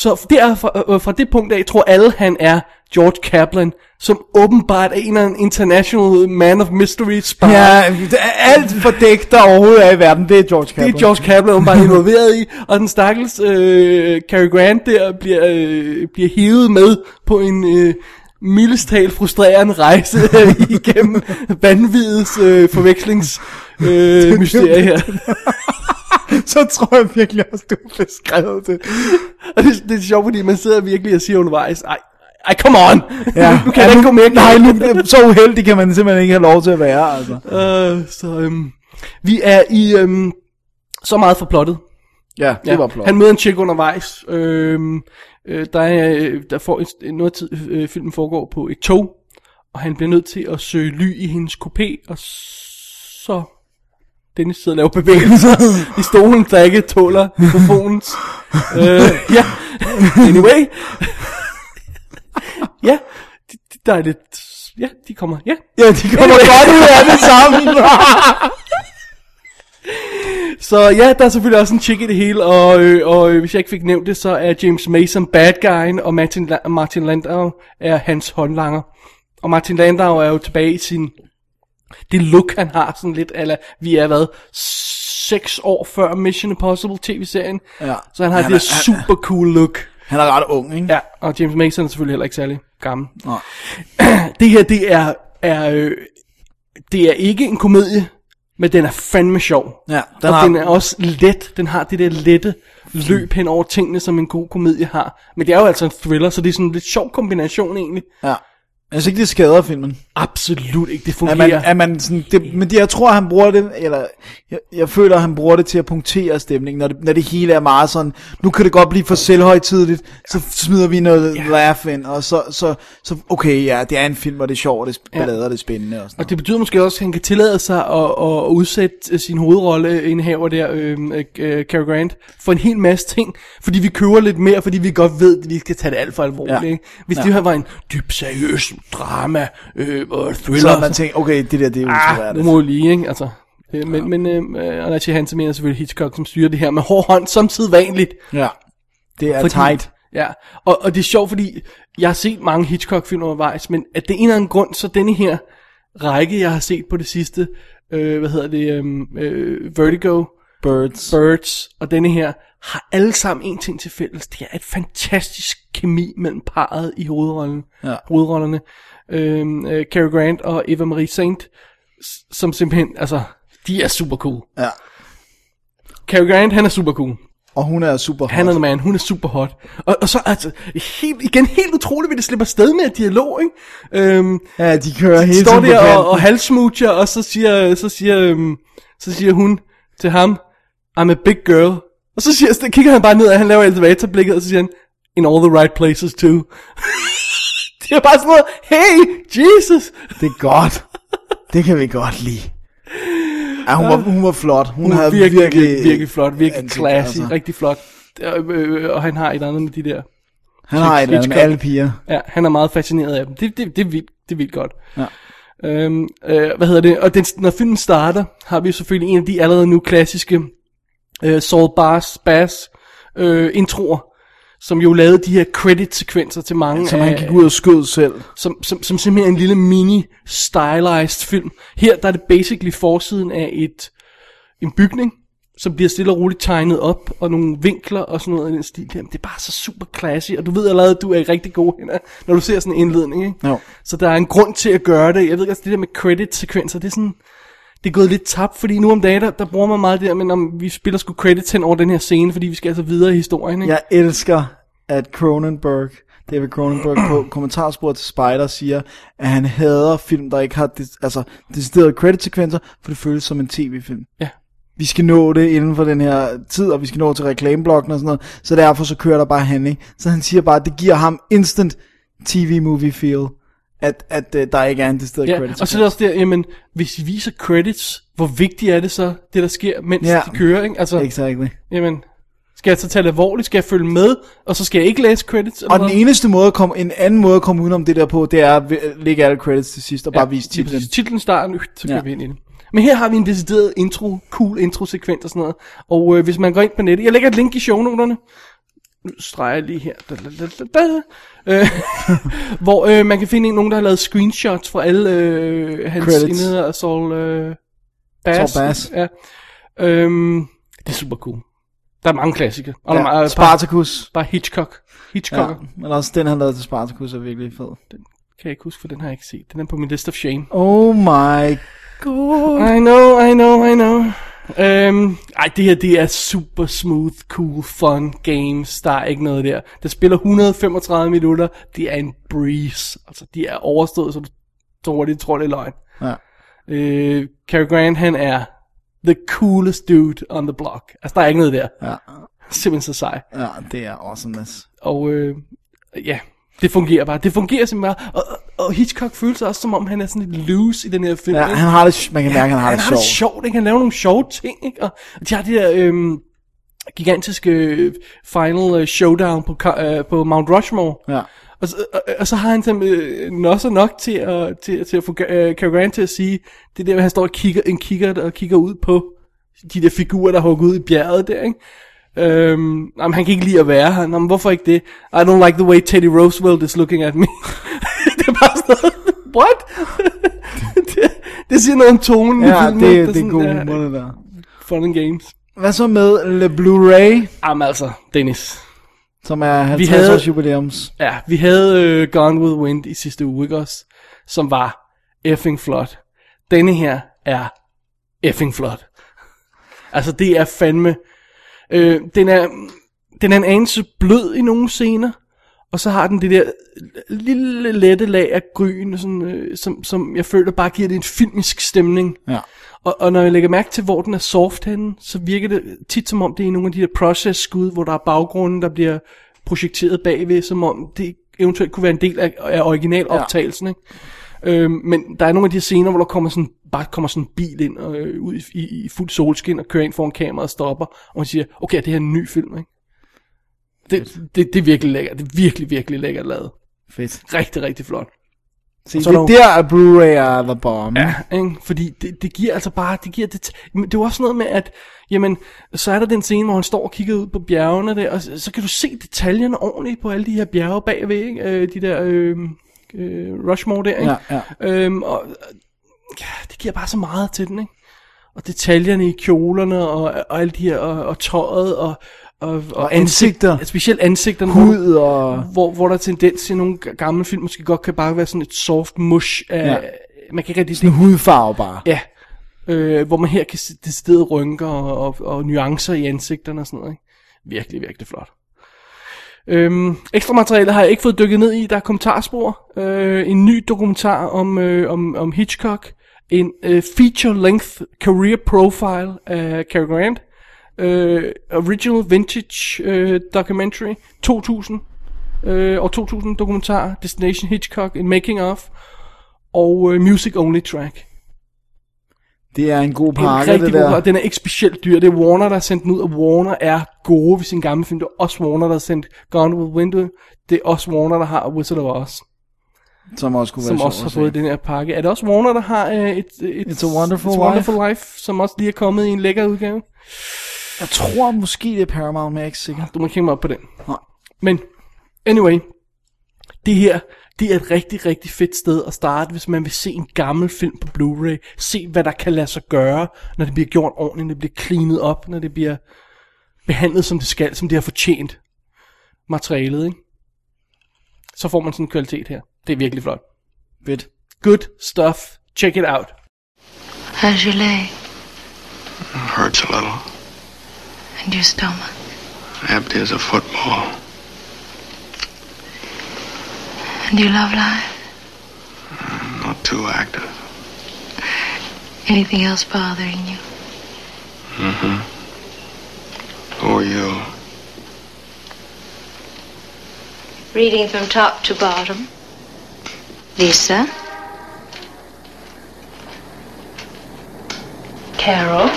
Så det er fra, øh, fra det punkt af, tror alle, han er George Kaplan, som åbenbart er en af en international man of mystery spy. Ja, det er alt fordækt, der overhovedet er i verden, det er George Kaplan. Det er George Kaplan åbenbart involveret i, og den stakkels øh, Cary Grant der bliver, øh, bliver hivet med på en øh, mildest talt frustrerende rejse igennem vanvidets øh, forvekslings øh, her. Så tror jeg virkelig også, du har beskrevet det. Og det, det er sjovt, fordi man sidder virkelig og siger undervejs, ej, ej, come on! Ja. nu kan jeg ikke gå mere Nej, galt." nu, så uheldig kan man simpelthen ikke have lov til at være, altså. Øh, så øhm, vi er i øhm, så meget for plottet. Ja, det var flot. Han møder en chick undervejs. Øhm, øh, der er, øh, der får en, noget tid, øh, filmen foregår på et tog, og han bliver nødt til at søge ly i hendes kopé, og så Dennis sidder og laver bevægelser i stolen, der ikke tåler mikrofonens. øh, ja, anyway. ja, de, de, der er lidt, ja, de kommer, ja. Ja, de kommer godt ud af det sammen. Så ja, der er selvfølgelig også en chick i det hele, og, øh, og øh, hvis jeg ikke fik nævnt det, så er James Mason bad guyen, og Martin, La- Martin Landau er hans håndlanger. Og Martin Landau er jo tilbage i sin, det look han har, sådan lidt, eller vi er hvad, seks år før Mission Impossible tv-serien. Ja. Så han har Han det er- super cool look. Han er ret ung, ikke? Ja, og James Mason er selvfølgelig heller ikke særlig gammel. Nej. det her, det er, er øh, det er ikke en komedie, men den er fandme sjov. Ja, Den og har- den er også let. Den har det der lette løb hen over tingene, som en god komedie har. Men det er jo altså en thriller, så det er sådan en lidt sjov kombination egentlig. Ja. Jeg synes ikke, det skader filmen. Absolut ikke, det Er fungerer. man, er man sådan, det, men det, jeg tror, han bruger det, eller jeg, jeg føler, han bruger det til at punktere stemningen, når det, når det hele er meget sådan, nu kan det godt blive for selvhøjtidligt, så smider vi noget yeah. laugh ind, og så, så, så, okay, ja, det er en film, og det er sjovt, og det er ballader, det er spændende og sådan Og det betyder måske også, at han kan tillade sig at, at udsætte sin hovedrolle indhaver der, øh, øh, Cary Grant, for en hel masse ting, fordi vi køber lidt mere, fordi vi godt ved, at vi skal tage det alt for alvorligt. Ja. Ikke? Hvis Ja. det her var en dyb seriøs drama øh, og thriller, Så har man tænkt, okay, det der, det er ah, nu må lige, ikke? Altså, øh, men, men øh, og Nachi Hansen mener selvfølgelig Hitchcock, som styrer det her med hård hånd, som vanligt. Ja, det er Fordi- tight. Ja, og, og det er sjovt, fordi jeg har set mange Hitchcock-film undervejs, men at det er en eller anden grund, så denne her række, jeg har set på det sidste, øh, hvad hedder det, øhm, øh, Vertigo, Birds. Birds og denne her, har alle sammen en ting til fælles. Det er et fantastisk kemi mellem parret i hovedrollen, Ja. hovedrollerne. Øhm, øh, Cary Grant og Eva Marie Saint, som simpelthen, altså, de er super cool. Ja. Cary Grant, han er super cool. Og hun er super hot. Han er man, hun er super hot. Og, og så altså, helt, igen helt utroligt, at det slipper sted med dialog, ikke? Øhm, Ja, de kører hele står der og, og halsmutcher, og så siger, så siger, øhm, så siger hun til ham, I'm a big girl. Og så, siger, så kigger han bare ned, og han laver elevatorblikket, og så siger han, in all the right places too. det er bare sådan noget, hey, Jesus. Det er godt. Det kan vi godt lide. Ja, hun var, hun var flot. Hun, Hun havde virkelig, virkelig, virkelig, virkelig flot, virkelig ansigt, classy, altså. rigtig flot. Øh, øh, og han har et andet med de der. Han har et andet med alle piger. Ja, han er meget fascineret af dem. Det, det, det, er, vildt, det er vildt godt. Ja. Øhm, øh, hvad hedder det? Og den, når filmen starter, har vi selvfølgelig en af de allerede nu klassiske øh, Saul Bass, Bass øh, introer, som jo lavede de her credit-sekvenser til mange Som af, han gik ud og skød selv. som, som, som simpelthen er en lille mini-stylized film. Her der er det basically forsiden af et en bygning, som bliver stille og roligt tegnet op, og nogle vinkler og sådan noget i den stil. Jamen, det er bare så super classy, og du ved allerede, at du er rigtig god hen, når du ser sådan en indledning. Ikke? Jo. Så der er en grund til at gøre det. Jeg ved ikke, det der med credit-sekvenser, det er sådan... Det er gået lidt tabt, fordi nu om dagen, der, der bruger man meget det der, men om vi spiller sgu credits hen over den her scene, fordi vi skal altså videre i historien, ikke? Jeg elsker, at Cronenberg, David Cronenberg på kommentarsporet til Spider siger, at han hader film, der ikke har des, altså, deciderede credit-sekvenser, for det føles som en tv-film. Ja. Vi skal nå det inden for den her tid, og vi skal nå til reklameblokken og sådan noget, så derfor så kører der bare handling. Så han siger bare, at det giver ham instant tv-movie feel, at, at uh, der ikke er en decideret Ja, credit og så er det også der, jamen, hvis I viser credits, hvor vigtigt er det så, det der sker, mens Ja. de kører, ikke? Altså, Exactly. jamen, skal jeg så tage det alvorligt, skal jeg følge med, og så skal jeg ikke læse credits? Eller Og den hvad? eneste måde at komme, en anden måde at komme udenom det der på, det er at lægge alle credits til sidst og bare vise titlen. Titlen starter, øh, så kører Ja. vi ind i det. Men her har vi en decideret intro, cool intro-sekvens og sådan noget. Og øh, hvis man går ind på nettet, jeg lægger et link i shownoterne. Nu streger jeg lige her. Da, da, da, da, da. Øh, hvor øh, man kan finde en, nogen, der har lavet screenshots fra alle øh, hans Credits. indheder af Saul øh, Bass. Saul Bass. Ja. Øhm, det er super cool. Der er mange klassikere. Og der er Ja, Spartacus. Bare, bare Hitchcock. Hitchcock. Ja, men også den, han lavede til Spartacus, er virkelig fed. Kan jeg ikke huske, for den har jeg ikke set. Den er på min list of shame. Oh my god. I know, I know, I know. Øhm, ej, det her, det er super smooth, cool, fun games. Der er ikke noget der. Det spiller 135 minutter. Det er en breeze. Altså, de er overstået, så du tror, det tror, det er løgn. Ja. Øh, Cary Grant, han er the coolest dude on the block. Altså, der er ikke noget der. Ja. Simpelthen så sej. Ja, det er awesomeness. Og øh, ja, det fungerer bare. Det fungerer simpelthen bare. Og, og, Hitchcock føler sig også, som om han er sådan lidt loose i den her film. Ja, ikke? han har det, man kan mærke, han har han det har det sjovt. sjovt, ikke? Han laver nogle sjove ting, ikke? Og de har det der øhm, gigantiske øh, final øh, showdown på, øh, på Mount Rushmore. Ja. Og så, og, og så har han simpelthen øh, nosser nok til at, til, til at få øh, Cary Grant til at sige, det der, han står og kigger, en kigger og kigger ud på de der figurer, der hugger ud i bjerget der, ikke? Øhm, jamen, han kan ikke lide at være her. Jamen, hvorfor ikke det? I don't like the way Teddy Roosevelt is looking at me. det er bare sådan what? det, det siger noget om tonen i Ja, filmen. det, ikke? det er god ja, humor, det der. Fun and games. Hvad så med Le Blu-ray, Jamen altså, Dennis. som er 50 havde- års jubilæums? Ja, vi havde uh, Gone with Wind i sidste uge, ikke også? Som var effing flot. Denne her er effing flot. Altså, det er fandme... Øh, den, er, den er en anelse blød i nogle scener, og så har den det der lille lette lag af gryn, sådan, øh, som, som jeg føler bare giver det en filmisk stemning. Ja. Og, og når jeg lægger mærke til, hvor den er soft henne, så virker det tit som om, det er nogle af de der process-skud, hvor der er baggrunden, der bliver projekteret bagved, som om det eventuelt kunne være en del af, af originaloptagelsen. Ikke? Øhm, men der er nogle af de scener, hvor der kommer sådan, bare kommer sådan en bil ind og, øh, ud i, i, i fuld solskin og kører ind foran kameraet og stopper, og man siger, okay, det her er en ny film. Ikke? Det, det, det er virkelig lækkert. Det er virkelig, virkelig lækkert lavet. Fedt. Rigtig, rigtig flot. Se, det er er der at Blu-ray er the bomb. Ja, ikke? fordi det, det giver altså bare, det giver det, det er jo også noget med, at, jamen, så er der den scene, hvor han står og kigger ud på bjergene der, og så, så kan du se detaljerne ordentligt på alle de her bjerge bagved, ikke? Øh, de der, øh, øh, Rushmore der, ikke? Ja, ja. Øhm, og, ja, det giver bare så meget til den, ikke? og detaljerne i kjolerne, og, og alt de her, og, og tøjet, og, og, og, Og ansigter. ansigt, specielt ansigterne, Hud og... hvor, hvor der er tendens i nogle gamle film, måske godt kan bare være sådan et soft mush af, Ja. man kan ikke rigtig Sådan en hudfarve bare. Ja, øh, hvor man her kan se deciderede rynker og, og, og nuancer i ansigterne og sådan noget. Ikke? Virkelig, virkelig flot. Øhm, ekstra materiale har jeg ikke fået dykket ned i. Der er kommentarspor. Øh, en ny dokumentar om, øh, om, om Hitchcock. En øh, feature-length career profile af Cary Grant. Øh, original vintage øh, documentary 2000. Øh, og 2000 dokumentar. Destination Hitchcock. En making of. Og øh, music only track. Det er en god En pakke, rigtig det god, der. og den er ikke specielt dyr. Det er Warner, der har sendt den ud, og Warner er gode ved sin gamle film. Det er også Warner, der har sendt Gone with Window. Det er også Warner, der har Wizard of Oz, Som også kunne være som også har fået den her pakke. Er det også Warner, der har uh, et, et, It's a Wonderful It's Life? a Wonderful Life, som også lige er kommet i en lækker udgave? Jeg tror måske, det er Paramount, men jeg er ikke sikker. Du må kigge mig op på den. Nej. Men, anyway, det her, det er et rigtig, rigtig fedt sted at starte, hvis man vil se en gammel film på Blu-ray. Se, hvad der kan lade sig gøre, når det bliver gjort ordentligt, når det bliver cleanet op, når det bliver behandlet, som det skal, som det har fortjent materialet, ikke? Så får man sådan en kvalitet her. Det er virkelig flot. Fedt. Good stuff. Check it out. How's your leg Hurts a little. And your stomach? Empty as a football. And you love life? I'm Not too active. Anything else bothering you? Mm-hmm. Who are you? Reading from top to bottom. Lisa? Carol?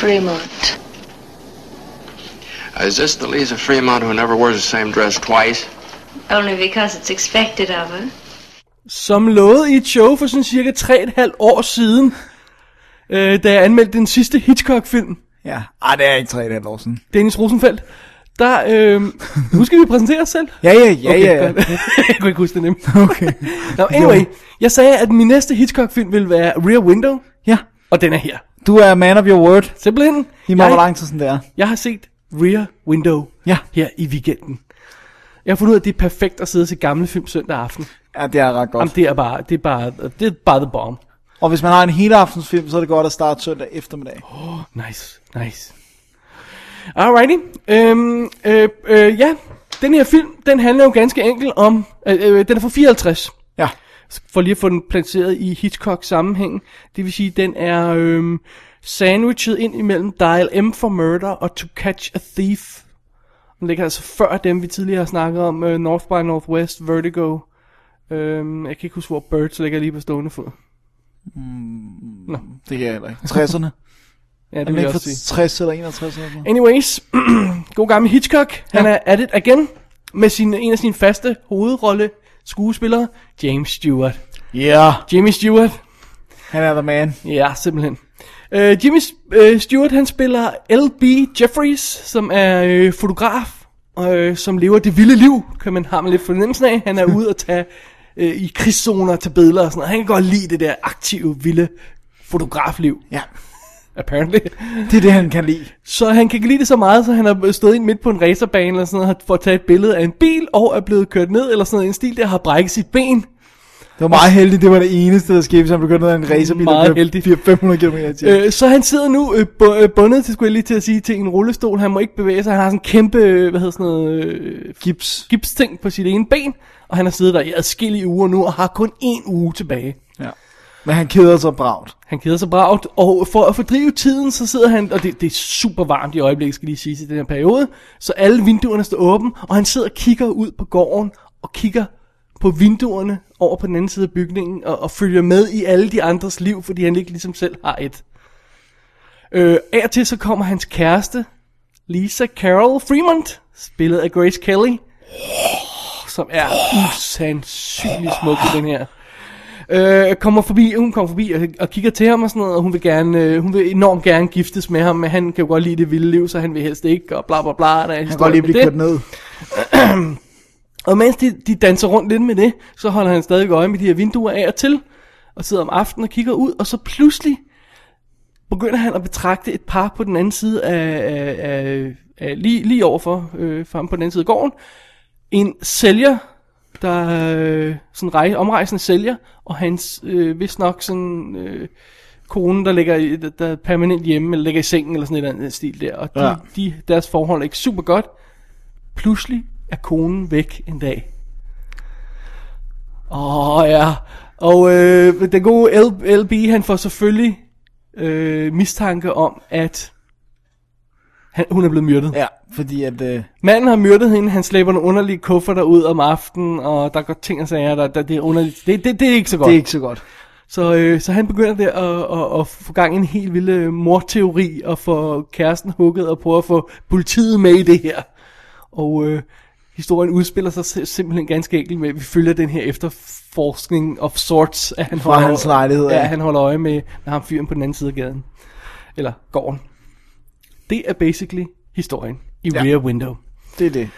Fremont. Is this the Lisa Fremont who never wears the same dress twice? Only because it's expected of her. Som lovet i et show for sådan cirka 3,5 år siden, øh, da jeg anmeldte den sidste Hitchcock-film, Ja. Ej, det er ikke 3,5 år siden. Dennis Rosenfeldt, der, øh, nu skal vi præsentere os selv. Ja, ja, ja, okay, ja. godt. jeg kunne ikke huske det nemt. Okay. Nå, anyway, jeg sagde, at min næste Hitchcock-film ville være Rear Window, Ja. og den er her. Du er man of your word. Simpelthen, I må hvor lang tid sådan det er. jeg har set Rear Window Ja. her i weekenden. Jeg har fundet ud af, at det er perfekt at sidde og se gamle film søndag aften. Ja, det er ret godt. Jamen, det er bare, det er bare, det er bare the bomb. Og hvis man har en hele aftensfilm, så er det godt at starte søndag eftermiddag. Nice, nice. Alrighty. Øhm, øh, øh, ja, den her film, den handler jo ganske enkelt om, øh, øh, den er fra 54. Ja. For lige at få den placeret i Hitchcock sammenhæng. Det vil sige, den er øh, sandwichet ind imellem Dial M for Murder og To Catch a Thief. Den ligger altså før dem, vi tidligere har snakket om, øh, North by Northwest, Vertigo. Øh, jeg kan ikke huske, hvor Birds ligger lige på stående fod. Nå. Det kan jeg heller ikke. 60'erne. Ja, Er det vil jeg også sige. 60 eller 61 eller sådan? Anyways, god gammel Hitchcock. Han er at it again med sin, en af sine faste hovedrolle skuespillere, James Stewart. Ja. Yeah. Jimmy Stewart. Han er the man. Ja, simpelthen. Uh, Jimmy uh, Stewart, han spiller L.B. Jeffries, som er uh, fotograf, uh, som lever det vilde liv, kan man man lidt fornemmelsen af. Han er ude og tage uh, i krigszoner tage billeder og sådan noget. Han kan godt lide det der aktive, vilde fotografliv. Ja. Apparently. Det er det, han kan lide. Så han kan lide det så meget, så han har stået ind midt på en racerbane eller sådan noget, for at tage et billede af en bil, og er blevet kørt ned, eller sådan noget, en stil, der har brækket sit ben. Det var meget heldigt, det var det eneste, der skete, hvis han ned af en racerbil, Meget der blev heldigt. 500 km i. Øh, så han sidder nu øh, bu- øh, bundet til, skulle jeg lige til at sige, til en rullestol. Han må ikke bevæge sig. Han har sådan en kæmpe, øh, hvad hedder sådan noget, øh, Gips. gipsting på sit ene ben. Og han har siddet der i adskillige uger nu, og har kun en uge tilbage. Ja. Men han keder sig bragt. Han keder sig bragt, og for at fordrive tiden, så sidder han, og det, det er super varmt i øjeblikket, skal lige sige i den her periode, så alle vinduerne står åbne, og han sidder og kigger ud på gården, og kigger på vinduerne over på den anden side af bygningen, og, og følger med i alle de andres liv, fordi han ikke ligesom selv har et. Øh, af og til så kommer hans kæreste, Lisa Carol Fremont, spillet af Grace Kelly, som er usandsynligt smuk i den her. Øh, kommer forbi, hun kommer forbi og, og kigger til ham og sådan noget, og hun vil, gerne, øh, hun vil enormt gerne giftes med ham, men han kan jo godt lide det vilde liv, så han vil helst ikke, og bla bla bla. Der er Han kan godt lige blive kørt ned. Og mens de, de danser rundt lidt med det, så holder han stadig øje med de her vinduer af og til, og sidder om aftenen og kigger ud, og så pludselig begynder han at betragte et par på den anden side af, af, af, af lige, lige overfor, øh, for ham på den anden side af gården. En sælger, der øh, sådan rej, omrejsende sælger, og hans, øh, vist nok sådan, øh, kone, der ligger i, der, der er permanent hjemme, eller ligger i sengen, eller sådan et eller andet stil der. Og de, ja. de, deres forhold er ikke super godt. Pludselig er konen væk en dag. Åh oh, ja. Og øh, den gode L- LB, han får selvfølgelig øh, mistanke om, at han, hun er blevet myrdet. Ja, fordi at... Øh, Manden har myrdet hende, han slæber nogle underlige kufferter ud om aftenen, og der går ting og sager, der, der det er underligt. Det, det, det er ikke så godt. det er ikke så godt. Så, øh, så han begynder der at, at, at få gang i en helt vild øh, morteori, og få kæresten hugget, og prøve at få politiet med i det her. Og øh, historien udspiller sig sim- simpelthen ganske enkelt med, at vi følger den her efterforskning of sorts, at han Fra holder, hans lejlighed, ja, ja. han holder øje med, med ham fyren på den anden side af gaden. Eller gården. Det er basically historien i Ja. Rear Window. Det er det.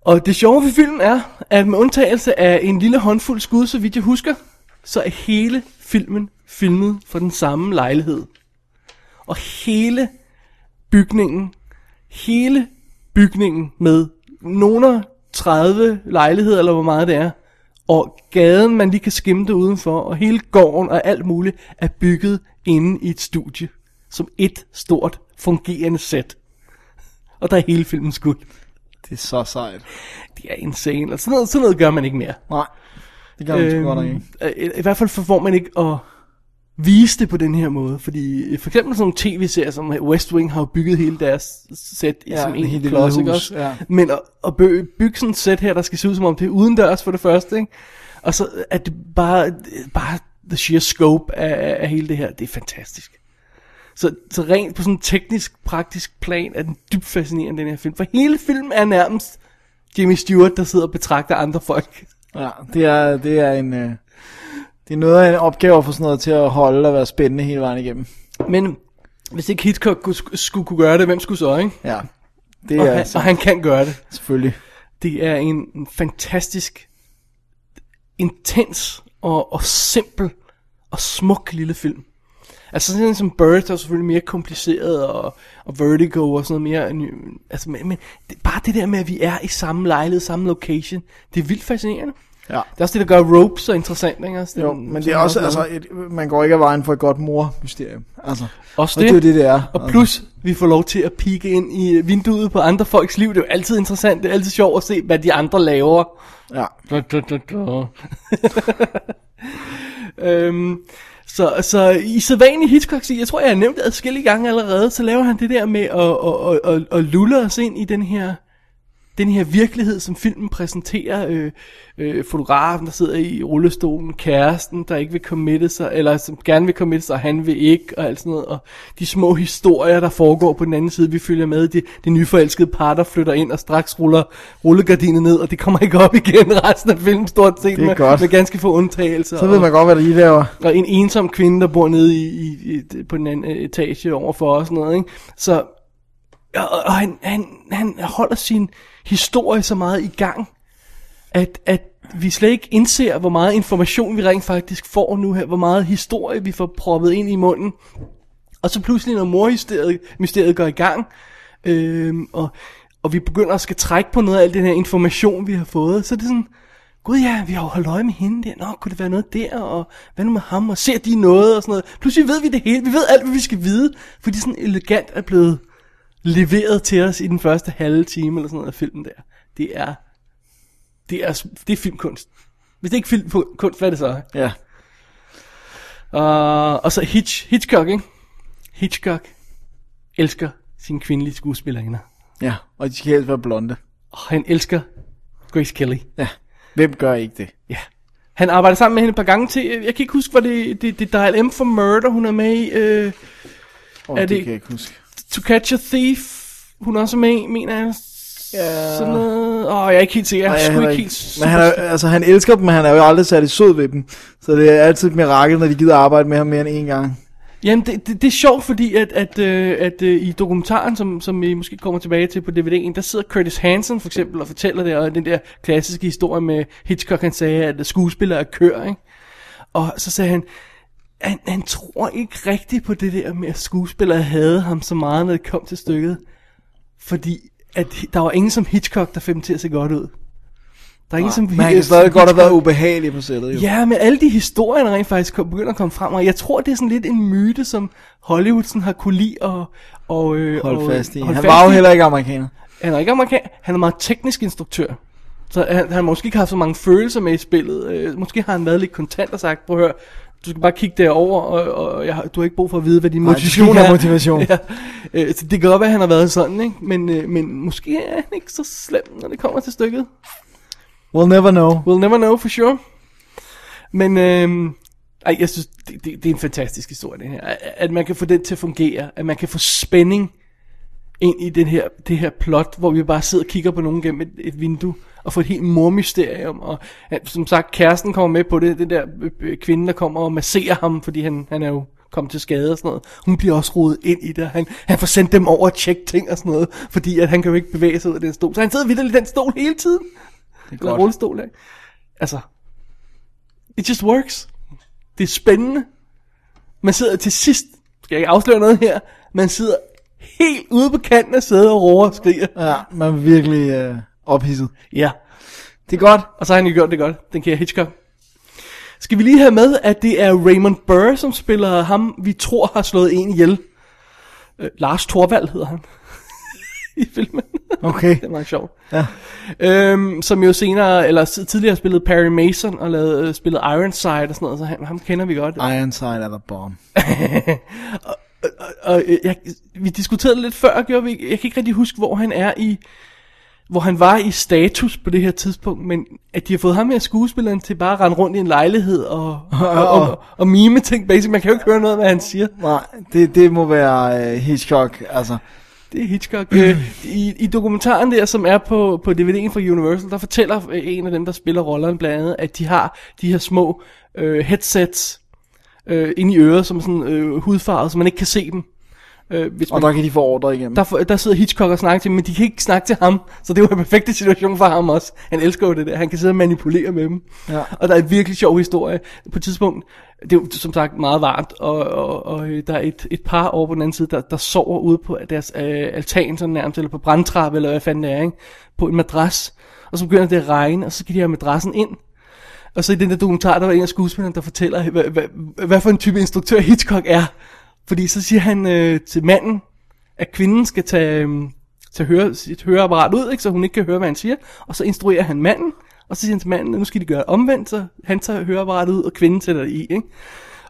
Og det sjove ved filmen er, at med undtagelse af en lille håndfuld skud, så vidt jeg husker, så er hele filmen filmet fra den samme lejlighed. Og hele bygningen, hele bygningen med nogle 30 lejligheder, eller hvor meget det er, og gaden, man lige kan skimte udenfor, og hele gården og alt muligt, er bygget inde i et studie, som et stort fungerende sæt. Og der er hele filmen skudt. Det er så sejt. Det er insane, og sådan noget, sådan noget gør man ikke mere. Nej, det gør man sgu godt ikke. øh, I hvert fald får man ikke at vise det på den her måde, fordi for eksempel sådan nogle tv-serier som West Wing har bygget hele deres sæt Ja, som en klods, ikke også? ja. Men at, at bygge, sådan et sæt her, der skal se ud som om det er udendørs for det første, ikke? og så er det bare, bare the sheer scope af, af hele det her, det er fantastisk. Så, så rent på sådan en teknisk, praktisk plan er den dybt fascinerende, den her film. For hele filmen er nærmest Jimmy Stewart, der sidder og betragter andre folk. Ja, det er, det er en... Øh, det er noget af en opgave få sådan noget til at holde og være spændende hele vejen igennem. Men hvis ikke Hitchcock skulle kunne gøre det, hvem skulle så, ikke? Ja, det og, er han, sandt. og han kan gøre det. Selvfølgelig. Det er en, en fantastisk, intens og, og simpel og smuk lille film. Altså sådan en som Birds er selvfølgelig mere kompliceret, og, og Vertigo og sådan noget mere... Altså, men, men det, bare det der med, at vi er i samme lejlighed, samme location, det er vildt fascinerende. Ja. Det er også det, der gør Rope så interessant, ikke? Altså, Jo, men det er også, altså, et, man går ikke af vejen for et godt mor-mysterium. Altså, Også og det. det er det, det er. Altså. Og plus, vi får lov til at pigge ind i vinduet på andre folks liv. Det er jo altid interessant. Det er altid sjovt at se, hvad de andre laver. Ja. Da, da, da, da. øhm, så, så i sædvanlig hitchcock jeg tror, jeg har nævnt det adskillige gange allerede, så laver han det der med at, at, at, at, at lulle os ind i den her den her virkelighed, som filmen præsenterer, øh, øh, fotografen, der sidder i rullestolen, kæresten, der ikke vil committe sig, eller som gerne vil committe sig, og han vil ikke, og alt sådan noget, og de små historier, der foregår på den anden side, vi følger med, det, det nyforelskede par, der flytter ind, og straks ruller rullegardinet ned, og det kommer ikke op igen resten af filmen, stort set, Det er med, godt. med ganske få undtagelser. Så ved man godt, hvad der lige laver. Og en ensom kvinde, der bor nede i, i, i, på den anden etage overfor og sådan noget, ikke? Så, og, og han, han, han holder sin historie så meget i gang, at, at vi slet ikke indser, hvor meget information vi rent faktisk får nu her, hvor meget historie vi får proppet ind i munden. Og så pludselig, når mormysteriet mysteriet går i gang, øh, og, og vi begynder at skal trække på noget af al den her information, vi har fået, så er det sådan, Gud ja, vi har jo holdt øje med hende der. Nå, kunne det være noget der? Og hvad nu med ham? Og ser de noget? Og sådan noget. Pludselig ved vi det hele. Vi ved alt, hvad vi skal vide. Fordi sådan elegant er blevet leveret til os i den første halve time eller sådan noget af filmen der. Det er, det er, det er filmkunst. Hvis det ikke er filmkunst, hvad er det så? Ja. Uh, og så Hitch, Hitchcock, ikke? Hitchcock elsker sine kvindelige skuespillerinder. Ja, og de skal helst være blonde. Og han elsker Grace Kelly. Ja, hvem gør ikke det? Ja. Han arbejder sammen med hende et par gange til. Jeg kan ikke huske, hvad det, det, det Dial M for Murder, hun er med i. Øh, Oh, er det, det, kan jeg ikke huske. To Catch a Thief, hun er også med i, mener jeg. Ja. Sådan noget. Åh, jeg er ikke helt sikker. Jeg er sgu ikke helt Men han, er, altså, han elsker dem, men han er jo aldrig særlig sød ved dem. Så det er altid et mirakel, når de gider arbejde med ham mere end en gang. Jamen, det, det, det er sjovt, fordi at, at, øh, at øh, i dokumentaren, som, som vi måske kommer tilbage til på DVD'en, der sidder Curtis Hanson for eksempel og fortæller det, og den der klassiske historie med Hitchcock, han sagde, at skuespillere er kør, ikke? Og så sagde han, han, han tror ikke rigtigt på det der med, at skuespillere havde ham så meget, når det kom til stykket. Fordi at der var ingen som Hitchcock, der fik dem til at se godt ud. Der er ingen som Men han kan stadig godt have været ubehagelig på sættet, jo. Ja, men alle de historier, der rent faktisk kom, begynder at komme frem, og jeg tror, det er sådan lidt en myte, som Hollywood sådan har kunne lide og, og, øh, Hold og, fast i. holde Han fast var jo heller ikke amerikaner. Han er ikke amerikaner, han er meget teknisk instruktør. Så han, han har måske ikke haft så mange følelser med i spillet. Øh, måske har han været lidt kontant og sagt, prøv at høre, du skal bare kigge derover og, og jeg, du har ikke brug for at vide, hvad din motivation er. motivation. ja. øh, så det kan godt være, at han har været sådan, ikke? Men, øh, men måske er han ikke så slem, når det kommer til stykket. We'll never know. We'll never know for sure. Men øhm, ej, jeg synes, det, det, det er en fantastisk historie, det her. At, at man kan få den til at fungere. At man kan få spænding ind i den her, det her plot, hvor vi bare sidder og kigger på nogen gennem et, et vindue, og få et helt mormysterium. Og at, som sagt, kæresten kommer med på det. Den der øh, øh, kvinde, der kommer og masserer ham, fordi han, han er jo kommet til skade og sådan noget. Hun bliver også rodet ind i det. Han, han får sendt dem over at tjekke ting og sådan noget, fordi at han kan jo ikke bevæge sig ud af den stol. Så han sidder vildt i den stol hele tiden. Det er godt. rullestol, ikke? Altså, it just works. Det er spændende. Man sidder til sidst, skal jeg ikke afsløre noget her, man sidder helt ude på kanten af sædet og roer og skriger. Ja, man virkelig øh, ophidset. Ja. Det er godt. Og så har han jo gjort det godt, den kære Hitchcock. Skal vi lige have med, at det er Raymond Burr, som spiller ham, vi tror har slået en ihjel. Øh, Lars Thorvald hedder han. I filmen. Okay. det er meget sjovt. Ja. Øhm, som jo senere, eller tid- tidligere spillet Perry Mason og lavet, øh, spillet Ironside og sådan noget, så han, ham kender vi godt. Ironside er der bomb. Og øh, jeg, vi diskuterede lidt før, gjorde vi, jeg kan ikke rigtig huske, hvor han er i, hvor han var i status på det her tidspunkt, men at de har fået ham med skuespilleren til bare at rende rundt i en lejlighed og, og, og, og, og mime ting, basic. Man kan jo ikke høre noget, hvad han siger. Nej, det, det må være øh, Hitchcock, altså. Det er Hitchcock. Øh, i, I dokumentaren der, som er på, på DVD'en fra Universal, der fortæller øh, en af dem, der spiller rollerne blandt andet, at de har de her små øh, headsets øh, inde i øret, som er sådan øh, hudfarvet, så man ikke kan se dem. Øh, hvis Og der kan de få ordre igennem. der, der sidder Hitchcock og snakker til dem, men de kan ikke snakke til ham, så det var en perfekte situation for ham også. Han elsker jo det der, han kan sidde og manipulere med dem. Ja. Og der er en virkelig sjov historie. På et tidspunkt, det er jo som sagt meget varmt, og, og, og øh, der er et, et par over på den anden side, der, der sover ude på deres øh, altan, sådan nærmest, eller på brandtrappe, eller hvad fanden det er, ikke? på en madras. Og så begynder det at regne, og så skal de have madrassen ind. Og så i den der dokumentar, der var en af skuespillerne, der fortæller, hvad, hvad, hvad for en type instruktør Hitchcock er. Fordi så siger han øh, til manden, at kvinden skal tage, øh, tage høre, sit høreapparat ud, ikke, så hun ikke kan høre, hvad han siger. Og så instruerer han manden, og så siger han til manden, at nu skal de gøre det omvendt, så han tager høreapparatet ud, og kvinden sætter det i. Ikke?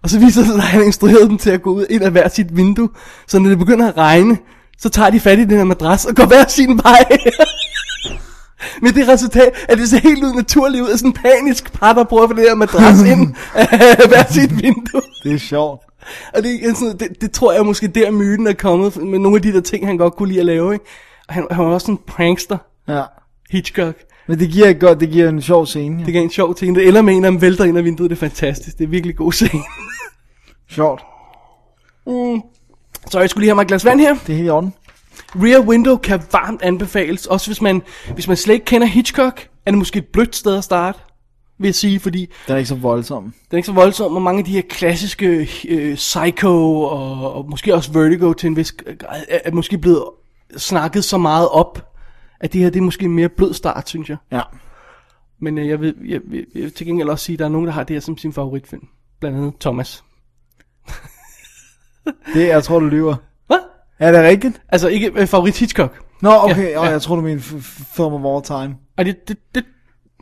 Og så viser det sig, at han instruerede dem til at gå ud ind af hver sit vindue. Så når det begynder at regne, så tager de fat i den her madras og går hver sin vej. Med det resultat, at det ser helt ud naturligt ud af sådan en panisk par, der prøver at få det her madras ind af hver sit vindue. Det er sjovt. Og det, sådan, det, det tror jeg måske der myten er kommet med nogle af de der ting, han godt kunne lide at lave. Ikke? Og Han, han var også en prankster, Ja. Hitchcock. Men det giver, godt, det giver en sjov scene. Ja. Det gav en sjov ting. Det ender med en dem vælter ind af vinduet. Det er fantastisk. Det er virkelig god scene. Sjovt. Mm. Så jeg skulle lige have mig et glas vand her. Det er helt i orden. Rear Window kan varmt anbefales. Også hvis man, hvis man slet ikke kender Hitchcock, er det måske et blødt sted at starte. Vil jeg sige, fordi Den er ikke så voldsom. Den er ikke så voldsom, og mange af de her klassiske øh, Psycho og, og måske også Vertigo til en vis grad er, måske blevet snakket så meget op, at det her det er måske en mere blød start, synes jeg. Ja. Men øh, jeg, vil, jeg, vil, jeg vil til gengæld også sige, at der er nogen, der har det her som sin favoritfilm. Blandt andet Thomas. Det, jeg tror, du lyver. Hvad? Er det rigtigt? Altså ikke øh, favorit Hitchcock. Nå, okay. Ja, Ja, ja. jeg tror, du mener film of all time. Og det, det, det,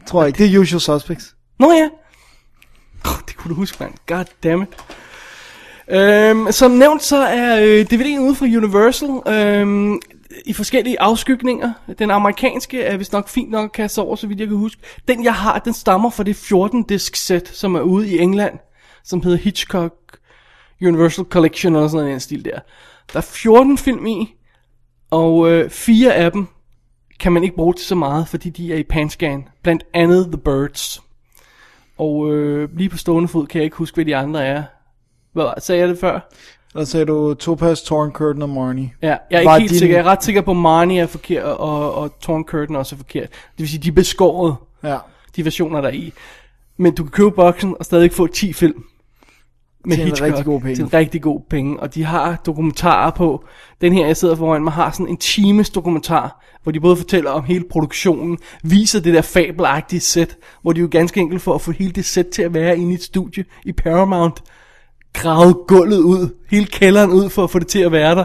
Tror jeg ikke. Det er Usual Suspects. Nå ja. Oh, det kunne du huske, mand. God damn it. Øhm, som nævnt, så er øh, DVD'en ude fra Universal øhm, i forskellige afskygninger. Den amerikanske er vist nok fint nok at kaste over, så vidt jeg kan huske. Den jeg har, den stammer fra det 14-disk sæt, som er ude i England, som hedder Hitchcock Universal Collection eller sådan en stil der. Der er 14 film i, og øh, fire af dem kan man ikke bruge til så meget, fordi de er i panscan. Blandt andet The Birds. Og øh, lige på stående fod kan jeg ikke huske, hvad de andre er. Hvad var- sagde jeg det før? Eller sagde du Topaz, Torn Curtain og Marnie? Ja, jeg er Var ikke helt din- sikker. Jeg er ret sikker på, at Marnie er forkert, og, og Torn Curtain også er forkert. Det vil sige, de er beskåret, Ja. de versioner, der er i. Men du kan købe boksen og stadig få 10 film. Med Til en Hitchcock, rigtig god penge. Til en rigtig god penge. Og de har dokumentarer på. Den her, jeg sidder foran mig, har sådan en times dokumentar, hvor de både fortæller om hele produktionen, viser det der fabelagtige sæt, hvor de jo ganske enkelt for at få hele det sæt til at være inde i et studie i Paramount, gravet gulvet ud, hele kælderen ud for at få det til at være der.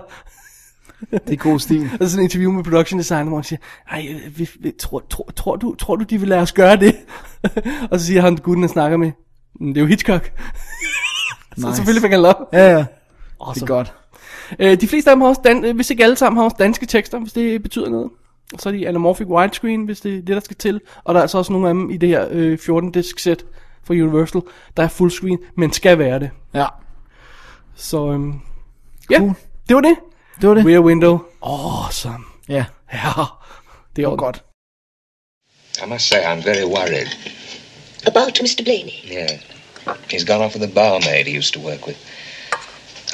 Det er god stil. Og så sådan en interview med production designer, hvor han siger, ej, øh, vi, vi, tror, tror, tror, du, tror du, de vil lade os gøre det? og så siger han, gutten, han snakker med, "Mm, det er jo Hitchcock. så Nice. selvfølgelig fik han lov. Ja, ja. Det Awesome. er godt. Øh, de fleste af dem har også, dan- øh, hvis ikke alle sammen, har også danske tekster, hvis det betyder noget. Og så er de anamorphic widescreen, hvis det er det, der skal til. Og der er altså også nogle af dem i det her øh, 14-disk sæt fra Universal, der er fullscreen, men skal være det. Ja. Så øhm, ja, det var det. Det var det. Rear Window. Awesome. Ja. Ja, det er godt. I must say I'm very worried. About Mr. Blaney. Yeah. He's gone off with a barmaid he used to work with.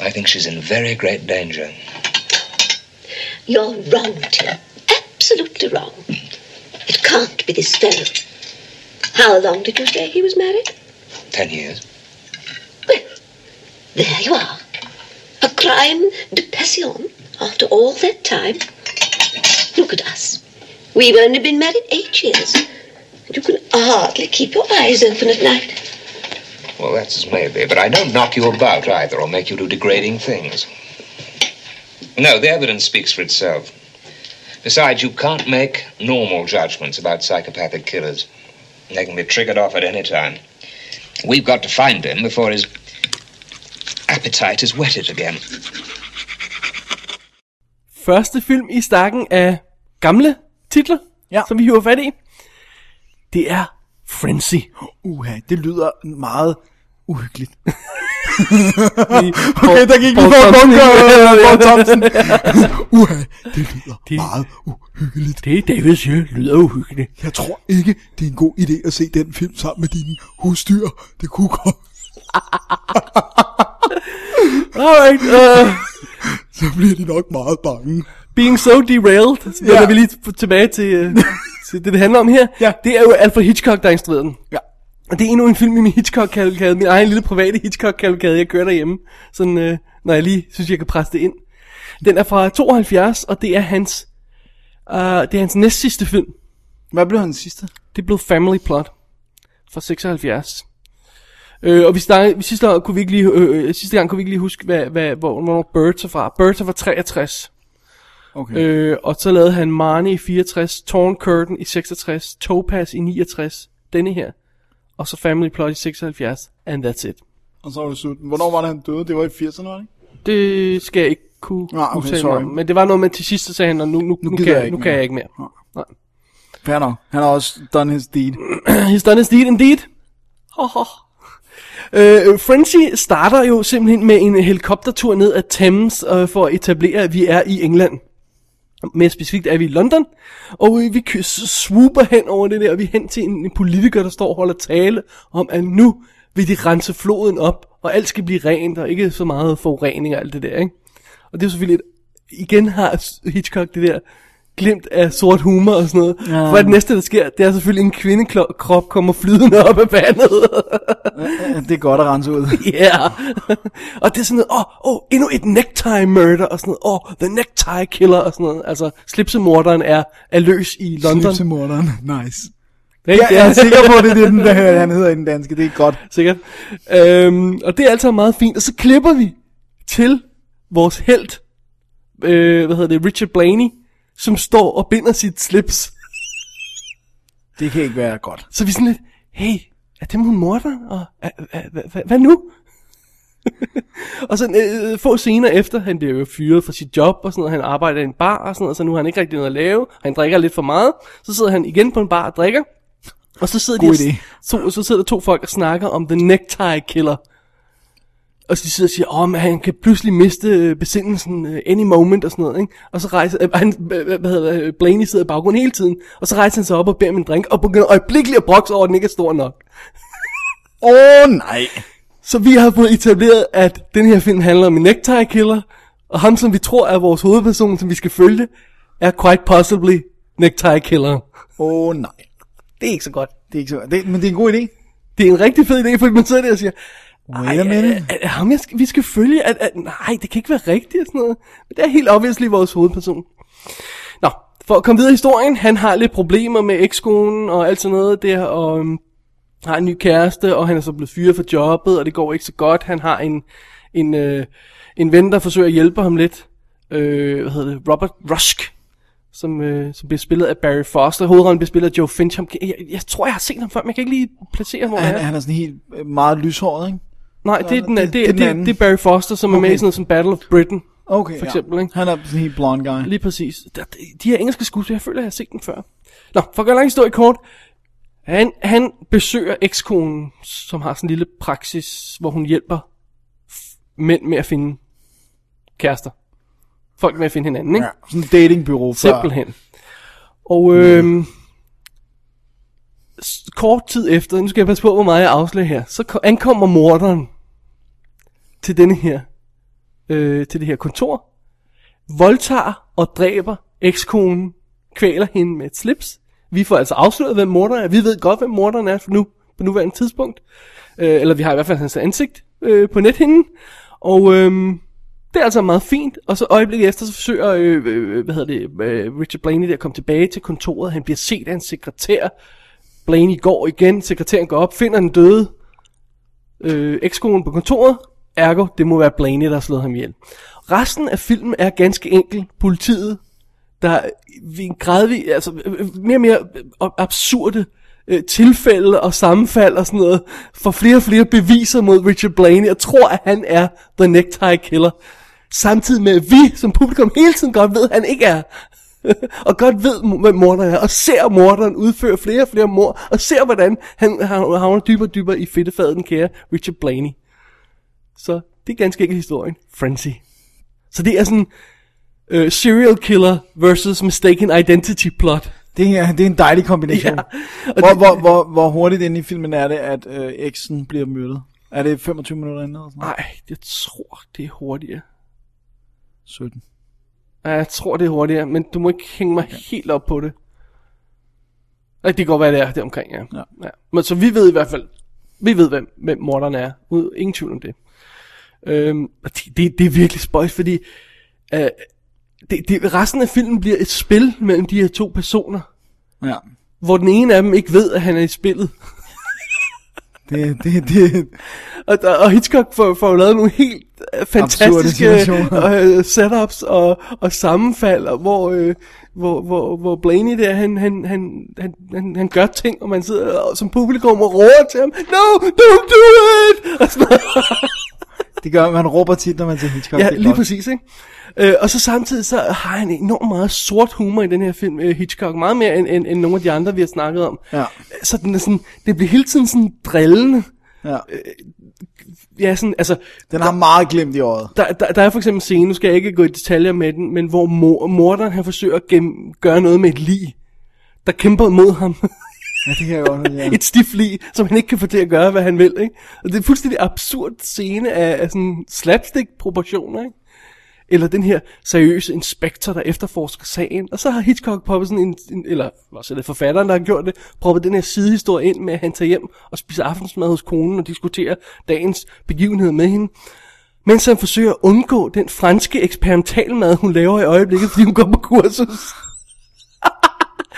I think she's in very great danger. You're wrong, Tim. Absolutely wrong. It can't be this fellow. How long did you say he was married? Ten years. Well, there you are. A crime de passion after all that time. Look at us. We've only been married eight years. And you can hardly keep your eyes open at night. Well, that's as may be, but I don't knock you about either or make you do degrading things. No, the evidence speaks for itself. Besides, you can't make normal judgments about psychopathic killers. They can be triggered off at any time. We've got to find him before his appetite is whetted again. Første film i stakken af gamle titler, ja. som vi hiver fat i. Det er Frenzy. Uha, det lyder meget uhyggeligt. okay, der gik vi Thompson. bunker, Paul Thompsen. Uha, det lyder det, meget uhyggeligt. Det David siger, lyder uhyggeligt. Jeg tror ikke, det er en god idé at se den film sammen med dine husdyr. Det kunne godt. Alright, uh, Så bliver de nok meget bange. Being so derailed, så Ja. vi lige tilbage til, uh, til det, det handler om her. Ja. Det er jo Alfred Hitchcock, der har instrueret den. Ja. Og det er endnu en film i min Hitchcock-kalkade, min egen lille private Hitchcock-kalkade, jeg kører derhjemme, sådan, øh, når jeg lige synes, jeg kan presse det ind. Den er fra 72, og det er hans, uh, det er hans næst sidste film. Hvad blev hans sidste? Det blev Family Plot fra 76. Øh, og vi startede, sidste, år kunne vi ikke lige, øh, øh, sidste gang kunne vi ikke lige huske, hvad, hvad, hvor, hvornår Birds er fra. Birds er fra 63. Okay. Øh, og så lavede han Marnie i 64, Torn Curtain i 66, Topaz i 69, denne her. Og så Family Plot i 76, and that's it. Og så var det slut. Hvornår var det, han døde? Det var i 80'erne, var det ikke? Det skal jeg ikke kunne Ah, okay, udtale sorry. om. Men det var noget med til sidst, så sagde han, "Nå, nu, nu, nu, nu, kan, jeg nu kan mere." jeg ikke mere. Nej. Fair nok. Han har også done his deed. He's done his deed indeed. Ho, ho. Øh, Frenzy starter jo simpelthen med en helikoptertur ned ad Thames øh, for at etablere, at vi er i England. Mere specifikt er vi i London, og vi swooper hen over det der, og vi er hen til en, en politiker, der står og holder tale om, at nu vil de rense floden op, og alt skal blive rent, og ikke så meget forurening og alt det der, ikke? Og det er selvfølgelig, et, igen har Hitchcock det der glimt af sort humor og sådan noget. Ja. For det næste, der sker, det er selvfølgelig, en kvindekrop kommer flydende op af vandet. det er godt at rense ud. Ja. og det er sådan noget, åh, oh, oh, endnu et necktie murder, og sådan noget, åh, oh, the necktie killer, og sådan noget. Altså, slipsemorderen er, er løs i London. Slipsemorderen. Nice. Ja, jeg er sikker på, at det er det, den der, han hedder i den danske. Det er godt. Sikkert. Øhm, og det er altså meget fint. Og så klipper vi til vores held, øh, hvad hedder det, Richard Blaney, som står og binder sit slips. Det kan ikke være godt. Så vi er sådan lidt, hey, er det hun morder? Og hva- hva- hva- hva- hvad nu? og så øh, få scener efter, han bliver jo fyret fra sit job og sådan noget, han arbejder i en bar og sådan noget, så nu har han ikke rigtig noget at lave, han drikker lidt for meget, så sidder han igen på en bar og drikker, og så sidder, God de, idé. så, så sidder der to folk og snakker om The Necktie Killer. Og så de sidder og siger, åh, men han kan pludselig miste øh, besindelsen uh, any moment og sådan noget, ikke? Og så rejser, øh, han, øh, hvad hedder det, Blaney sidder i baggrunden hele tiden, og så rejser han sig op og beder om en drink, og begynder øjeblikkeligt at brokse over, at den ikke er stor nok. Åh, oh, nej. Så vi har fået etableret, at den her film handler om en necktie killer, og ham, som vi tror er vores hovedperson, som vi skal følge, er quite possibly necktie killer. Åh oh, nej. Det er ikke så godt. Det er ikke så godt. Det, men det er en god idé. Det er en rigtig fed idé, fordi man sidder der og siger, Wait a minute. Er, er ham, jeg skal, vi skal følge, at, at, nej, det kan ikke være rigtigt og sådan noget. Men det er helt obviously vores hovedperson. Nå, for at komme videre i historien, han har lidt problemer med ekskonen og alt sådan noget der, og um, har en ny kæreste, og han er så blevet fyret for jobbet, og det går ikke så godt. Han har en, en, øh, en ven, der forsøger at hjælpe ham lidt. Øh, hvad hedder det? Robert Rusk, som, øh, som bliver spillet af Barry Foster. Hovedrollen bliver spillet af Joe Fincham. Jeg, jeg, jeg tror, jeg har set ham før, men jeg kan ikke lige placere, hvor Han, han er. han er sådan helt øh, meget lyshåret, ikke? Nej, det er, den, det, det, det, anden. det er Barry Foster, som okay. er med i sådan noget som Battle of Britain. Okay, for ja. eksempel, ikke? Han er sådan en helt blond guy. Lige præcis. Der, de her engelske skuespillere, jeg føler, jeg har set dem før. Nå, for at gøre lang historie kort. Han, han besøger ekskonen, som har sådan en lille praksis, hvor hun hjælper mænd med at finde kærester. Folk med at finde hinanden, ikke? Ja, sådan et datingbyrå før. Simpelthen. Og øhm, s- kort tid efter, nu skal jeg passe på, hvor meget jeg afslører her, så ko- ankommer morderen til denne her, øh, til det her kontor, voldtager og dræber ekskonen, kvæler hende med et slips. Vi får altså afsløret, hvem morderen er. Vi ved godt, hvem morderen er for nu, på nuværende tidspunkt. Øh, eller vi har i hvert fald hans ansigt øh, på nethinden. Og øh, det er altså meget fint. Og så øjeblikket efter, så forsøger øh, øh, øh, hvad hedder det, øh, Richard Blaney der at komme tilbage til kontoret. Han bliver set af en sekretær. Blaney går igen. Sekretæren går op, finder den døde øh, ekskonen på kontoret. Ergo, det må være Blaney, der har slået ham ihjel. Resten af filmen er ganske enkel. Politiet, der vi gradvis, altså øh, øh, mere og mere øh, absurde øh, tilfælde og sammenfald og sådan noget, får flere og flere beviser mod Richard Blaney, og tror, at han er The Necktie Killer. Samtidig med, at vi som publikum hele tiden godt ved, at han ikke er. og godt ved, hvem morderen er, og ser morderen udføre flere og flere mord, og ser, hvordan han han havner dybere og dybere i fedtefadet, den kære Richard Blaney. Så det er ganske enkelt historien. Frenzy. Så det er sådan uh, serial killer versus mistaken identity plot. Det er, det er en dejlig kombination. Ja. Ja. Hvor, det- hvor, hvor, hvor hurtigt inde i filmen er det, at øh, eksen bliver myrdet? Er det 25 minutter inden? Eller sådan noget? Nej, jeg tror, det er hurtigere. 17. Ja, jeg tror, det er hurtigere, men du må ikke hænge mig okay. helt op på det. Nej, det kan godt være, det er det omkring, ja. Ja. ja. Men så vi ved i hvert fald, vi ved, hvem, hvem morderen er. Ud, ingen tvivl om det. Øhm, og det, det, det er virkelig spøjs, fordi øh, det, det, resten af filmen bliver et spil mellem de her to personer, Ja. hvor den ene af dem ikke ved, at han er i spillet. Det, det, det, Og, og Hitchcock får, får lavet nogle helt øh, fantastiske øh, setups og, og sammenfald, og hvor, øh, hvor, hvor, hvor Blaney der, han, han, han, han, han, han gør ting, og man sidder og, som publikum og råber til ham, No, don't do it! Og sådan noget. Det gør, man råber tit, når man ser Hitchcock. Ja, lige godt. præcis, ikke? Øh, og så samtidig så har han enormt meget sort humor i den her film, øh, Hitchcock. Meget mere end, end, end nogle af de andre, vi har snakket om. Ja. Så den er sådan, det bliver hele tiden sådan drillende. Ja. Ja, sådan, altså... Den har meget glemt i øjet. Der, der, der er for eksempel en scene, nu skal jeg ikke gå i detaljer med den, men hvor mor, morderen han forsøger at gem, gøre noget med et lig, der kæmper mod ham. Ja, det kan jeg godt ja. et stift lig, som han ikke kan få til at gøre, hvad han vil. Ikke? Og det er en fuldstændig absurd scene af, af sådan slapstick-proportioner. Ikke? Eller den her seriøse inspektor, der efterforsker sagen. Og så har Hitchcock poppet sådan en, en eller også er det forfatteren, der har gjort det, proppet den her sidehistorie ind med, at han tager hjem og spiser aftensmad hos konen og diskuterer dagens begivenheder med hende. Mens han forsøger at undgå den franske eksperimentalmad, hun laver i øjeblikket, fordi hun går på kursus.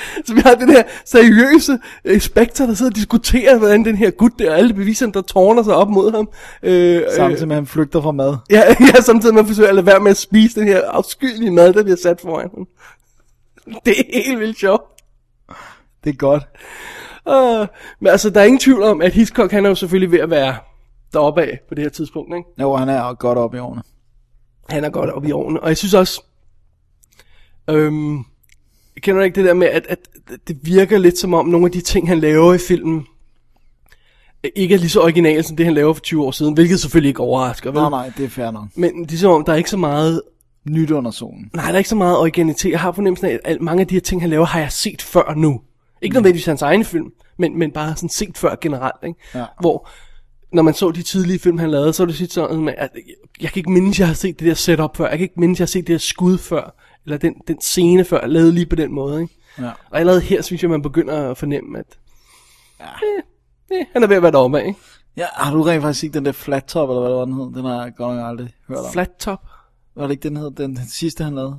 Så vi har den her seriøse inspektor, der sidder og diskuterer, hvordan den her gut der, og alle beviserne, der tårner sig op mod ham. Øh, Samtidig med, at han flygter fra mad. Ja, ja, samtidig med at forsøge at lade være med at spise den her afskyelige mad, der bliver sat foran ham. Det er helt vildt sjovt. Det er godt. Uh, men altså, der er ingen tvivl om, at Hitchcock, han er jo selvfølgelig ved at være deroppe af på det her tidspunkt, ikke? Jo, han er godt op i årene. Han er godt oppe i årene. Og jeg synes også, øhm, kender du ikke det der med, at, at det virker lidt som om nogle af de ting, han laver i filmen, ikke er lige så originale som det, han laver for 20 år siden, hvilket selvfølgelig ikke overrasker, vel? Nej, nej, det er fair nok. Men det er som om, der er ikke så meget... Nyt under solen. Nej, der er ikke så meget originalitet. Jeg har fornemmelsen af, at mange af de her ting, han laver, har jeg set før nu. Ikke nødvendigvis hans egen film, men, men bare sådan set før generelt. Ikke? Ja. Hvor når man så de tidlige film, han lavede, så var det sådan at jeg kan ikke mindes, jeg har set det der setup før. Jeg kan ikke mindes, jeg har set det der skud før. Eller den, den scene før, lavet lige på den måde. Ikke? Ja. Og allerede her synes jeg, man begynder at fornemme, at ja. eh, eh, han er ved at være deroppe af. Ikke? Ja, har du rent faktisk set den der flat top, eller hvad det var, den hed? Den har jeg godt nok aldrig hørt om. Flat top? Var det ikke den hed? Den, den sidste, han lavede?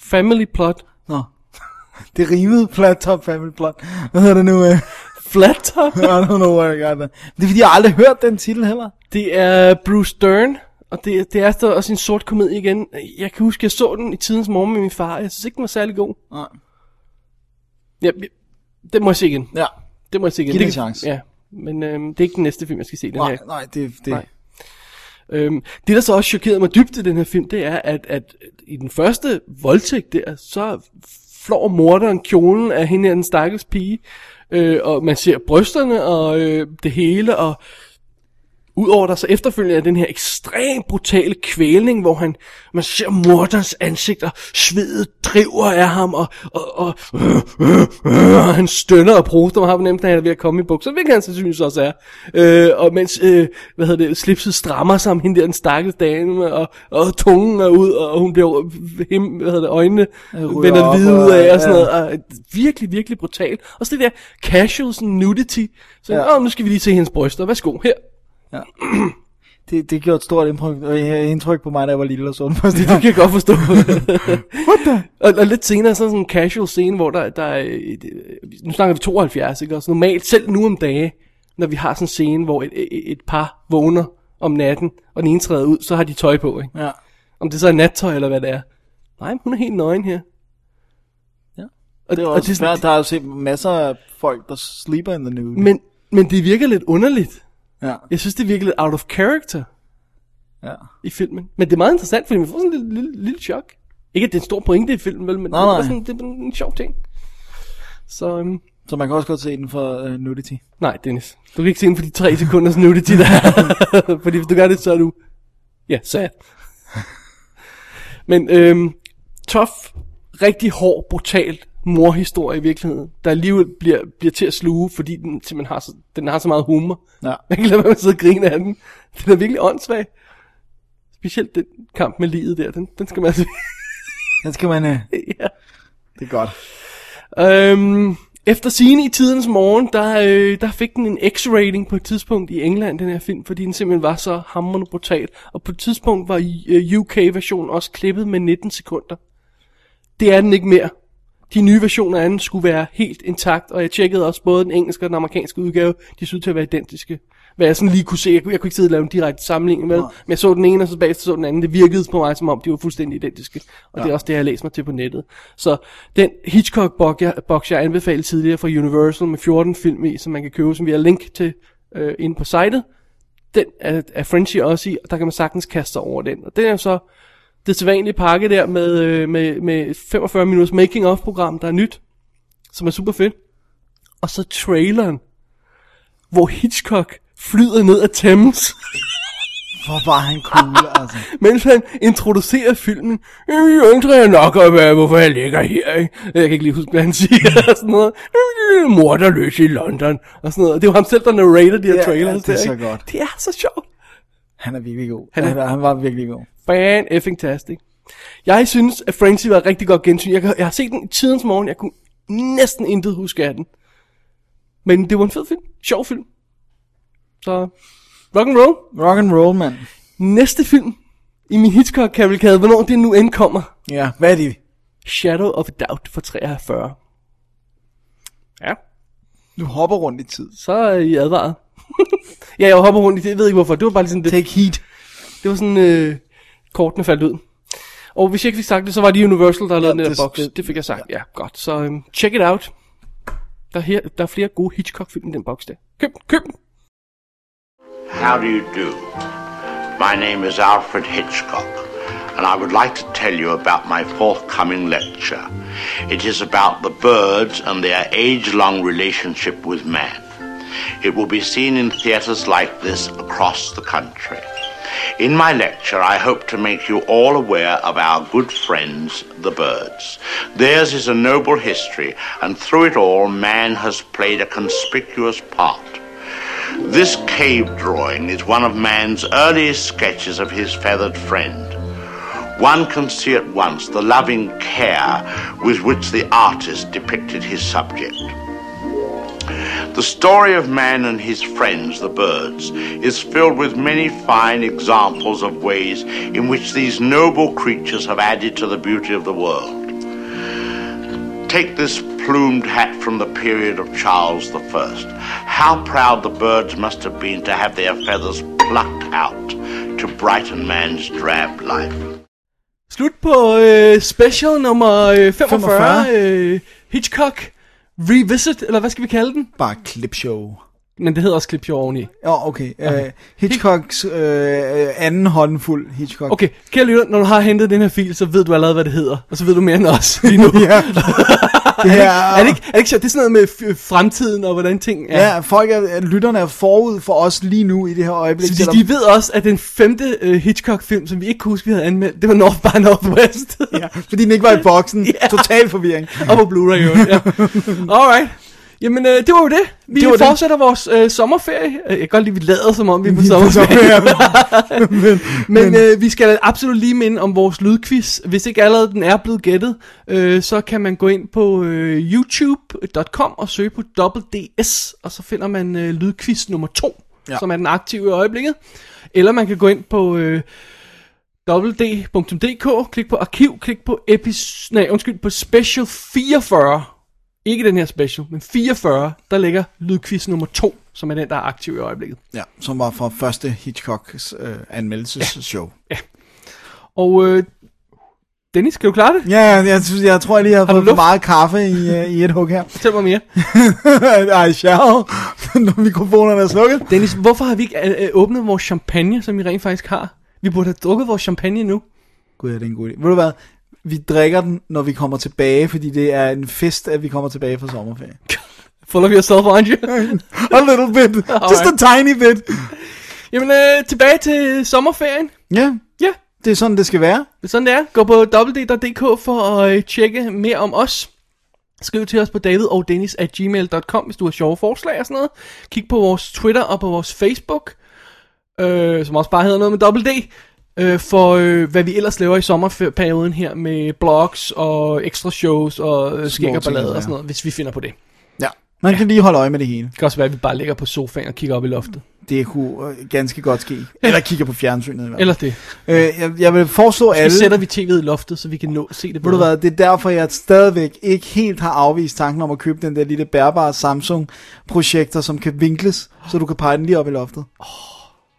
Family plot. Nå. Det rimede flat top family plot. Hvad hedder det nu? Uh? Flat top? I don't know where I got that. Det er fordi, jeg har aldrig hørt den titel heller. Det er Bruce Dern, og det, det er så også en sort komedie igen. Jeg kan huske, jeg så den i tidens morgen med min far. Jeg synes ikke, den var særlig god. Nej. Ja, det må jeg se igen. Ja. Det må jeg se igen. Giv det en chance. Ja, men øhm, det er ikke den næste film, jeg skal se. Den Nej, her. nej, det, det. Nej. Øhm, det, der så også chokerede mig dybt i den her film, det er, at, at i den første voldtægt der, så flår morderen kjolen af hende her, den stakkels pige, øh, og man ser brysterne og øh, det hele, og Udover der så efterfølgende er den her ekstremt brutale kvælning, hvor han, man ser morderens ansigt, og svedet driver af ham, og, og, og, øh, øh, øh, han stønner og proster, og har nemt, at han er ved at komme i bukser, hvilket han sandsynligvis også er. Øh, og mens, øh, hvad hedder det, slipset strammer sig om hende der, den stakkels dame, og, og tungen er ud, og hun bliver, him, hvad hedder det, øjnene ryger vender hvide ud af, og sådan ja. noget, og virkelig, virkelig brutal. Og så det der casual sådan nudity, så Ja. ja. Åh, nu skal vi lige se hendes bryster, værsgo, her. Ja. Det, det gjorde et stort indtryk, øh, indtryk på mig, da jeg var lille og så den første Det kan jeg godt forstå. What the? Og, og lidt senere, så er sådan en casual scene, hvor der, der er, øh, nu snakker vi 72, ikke? Og så normalt, selv nu om dage, når vi har sådan en scene, hvor et, et, et par vågner om natten, og den ene træder ud, så har de tøj på, ikke? Ja. Om det så er nattøj, eller hvad det er. Nej, hun er helt nøgen her. Ja. Og, Det er og også det er sådan- svært. Der er jo set masser af folk, der sleeper in the nude. Men, men det virker lidt underligt. Ja. Jeg synes, det virker lidt out of character Ja. i filmen. Men det er meget interessant, fordi man får sådan en lille, lille, lille chok. Ikke, at det er en stor pointe i filmen, vel, men Nej, det, er nej. sådan, det er en sjov ting. Så, øhm, Så man kan også godt se den for uh, nudity. nej, Dennis. Du kan ikke se den for de tre sekunders nudity der. fordi hvis du gør det, så er du... Ja, sad. men øhm, tough, rigtig hård, brutal morhistorie i virkeligheden, der alligevel bliver, bliver til at sluge, fordi den simpelthen har så, den har så meget humor. Ja. Man kan lade være med at sidde og grine af den. Den er virkelig åndssvag. Specielt den kamp med livet der, den, den skal man altså... Den skal man... Uh... ja. Det er godt. Øhm, efter sine i tidens morgen, der, øh, der fik den en X-rating på et tidspunkt i England, den her film, fordi den simpelthen var så hammerende brutal. Og på et tidspunkt var øh, UK-versionen også klippet med 19 sekunder. Det er den ikke mere. De nye versioner af den skulle være helt intakt, og jeg tjekkede også både den engelske og den amerikanske udgave, de ud til at være identiske. Hvad jeg sådan lige kunne se, jeg kunne, jeg kunne ikke sidde og lave en direkte sammenligning med, men jeg så den ene, og så bagefter så den anden. Det virkede på mig, som om de var fuldstændig identiske. Og ja. det er også det, jeg har læst mig til på nettet. Så den Hitchcock-box, jeg, box, jeg anbefalede tidligere fra Universal med 14 film i, som man kan købe, som vi har link til øh, inde på sitet, den er, er Frenchie også i, og der kan man sagtens kaste sig over den. Og den er jo så det sædvanlige pakke der med, øh, med, med 45 minutters making-of-program, der er nyt, som er super fedt. Og så traileren, hvor Hitchcock flyder ned ad Thames, Hvor var han cool, altså. mens han introducerer filmen. Jeg ønsker jeg nok være, hvorfor jeg ligger her, ikke? Jeg kan ikke lige huske, hvad han siger, og sådan noget. Morderløs i London, og sådan noget. Det jo ham selv, der narrater de her Ja, trailers det er der, så ikke? godt. Det er så sjovt. Han er virkelig god. Han Han, er- han var virkelig god. Fan effing tastic. Jeg synes, at Frenzy var rigtig godt gensyn. Jeg, jeg har set den i tidens morgen. Jeg kunne næsten intet huske af den. Men det var en fed film. Sjov film. Så rock and roll. Rock and roll, mand. Næste film i min Hitchcock-kavalkade, hvornår det nu end kommer. Ja, hvad er det? Shadow of a Doubt fra 43. Ja. Du hopper rundt i tid. Så er I advaret. ja, jeg hopper rundt i det. Jeg ved ikke hvorfor. Det var bare lige sådan det. Take heat. Det var sådan, øh, kortene faldt ud. Og hvis jeg ikke fik sagt det, så var det Universal, der Ja, den der det- box. det- Det fik jeg sagt. Ja, godt. Så øhm, check it out. Der er, her, der er flere gode Hitchcock-film i den boks der. Køb, den, køb den. How do you do? My name is Alfred Hitchcock, and I would like to tell you about my forthcoming lecture. It is about the birds and their age long relationship with man. It will be seen in theaters like this across the country. In my lecture, I hope to make you all aware of our good friends, the birds. Theirs is a noble history, and through it all, man has played a conspicuous part. This cave drawing is one of man's earliest sketches of his feathered friend. One can see at once the loving care with which the artist depicted his subject. The story of man and his friends, the birds, is filled with many fine examples of ways in which these noble creatures have added to the beauty of the world. Take this plumed hat from the period of Charles I. How proud the birds must have been to have their feathers plucked out to brighten man's drab life. Slut på øh, special nummer øh, 45, 45. Øh, Hitchcock Revisit, eller hvad skal vi kalde den? Bare clipshow. Men det hedder også Clipshow oveni. Ja, okay. okay. Uh, Hitchcocks uh, anden håndfuld Hitchcock. Okay, kære lytter, når du har hentet den her fil, så ved du allerede, hvad det hedder. Og så ved du mere end os lige nu. ja. Det her... er, det ikke, er det ikke sjovt? Det er sådan noget med fremtiden og hvordan ting er. Ja, folk er, lytterne er forud for os lige nu i det her øjeblik. Så de, de ved også, at den femte uh, Hitchcock-film, som vi ikke kunne huske, vi havde anmeldt, det var North by Northwest. ja, fordi den ikke var i boksen. ja. Total forvirring. og på Blu-ray jo, ja. Alright. Jamen, øh, det var jo det. Vi Det var det. fortsætter vores øh, sommerferie. Øh, Jeg kan godt lide, at vi lader som om, vi er på sommerferie. men, men men øh, vi skal absolut lige minde om vores lydquiz. Hvis ikke allerede den er blevet gættet, øh, så kan man gå ind på øh, youtube.com og søge på WDS, og så finder man øh, lydquiz nummer 2, Ja. som er den aktive i øjeblikket. Eller man kan gå ind på... Øh, www.dk, klik på arkiv, klik på epis, nej, undskyld, på special 44. Ikke den her special, men 44, der ligger lydquiz nummer 2, som er den, der er aktiv i øjeblikket. Ja, som var fra første Hitchcocks øh, anmeldelsesshow. Ja. Og øh, Dennis, skal du klare det? Ja, jeg, synes, jeg tror, jeg lige har, Har fået for meget kaffe i, uh, i et hug her. Fortæl mig mere. Ej, shall. Når mikrofonerne er slukket. Dennis, hvorfor har vi ikke øh, øh, åbnet vores champagne, som vi rent faktisk har? Vi burde have drukket vores champagne nu. Gud, ja, det er en god idé. Ved du hvad? Vi drikker den, når vi kommer tilbage, fordi det er en fest, at vi kommer tilbage fra sommerferie. Full of yourself, aren't you? a little bit. Just a tiny bit. Jamen, øh, tilbage til sommerferien. Ja. Ja. Det er sådan, det skal være. Det er sådan, det er. Gå på www.dk for at øh, tjekke mere om os. Skriv til os på david og dennis at gmail.com, hvis du har sjove forslag og sådan noget. Kig på vores Twitter og på vores Facebook, øh, som også bare hedder noget med dobbelt D, øh, for øh, hvad vi ellers laver i sommerperioden her med blogs og ekstra shows og øh, skæg og ballade ja. og sådan noget, hvis vi finder på det. Ja. Man kan lige holde øje med det hele. Det kan også være, at vi bare ligger på sofaen og kigger op i loftet. Det kunne øh, ganske godt ske. Eller kigger på fjernsynet i hvert fald. Eller det. Øh, jeg, jeg vil foreslå Så alle... sætter vi tv'et i loftet, så vi kan nå se det Ved du hvad, det er derfor, jeg stadigvæk ikke helt har afvist tanken om at købe den der lille bærbare Samsung-projektor, som kan vinkles, så du kan pege den lige op i loftet.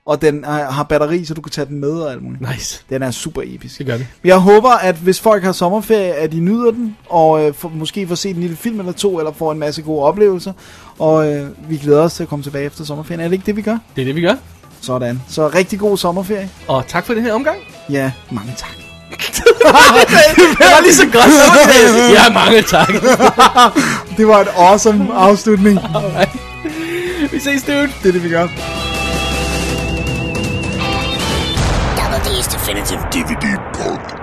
Og den har, batteri, så du kan tage den med og alt muligt. Nice. Den er super episk. Det gør det. Jeg håber, at hvis folk har sommerferie, at de nyder den, og øh, for, måske får set en lille film eller to, eller får en masse gode oplevelser. Og øh, vi glæder os til at komme tilbage efter sommerferien. Er det ikke det, vi gør? Det er det, vi gør. Sådan. Så rigtig god sommerferie. Og tak for den her omgang. Ja, mange tak. det var lige så godt. Ja, mange tak. det var et awesome afslutning. Alright. Vi ses, dude. Det er det, vi gør. Definitive DVD Podcast.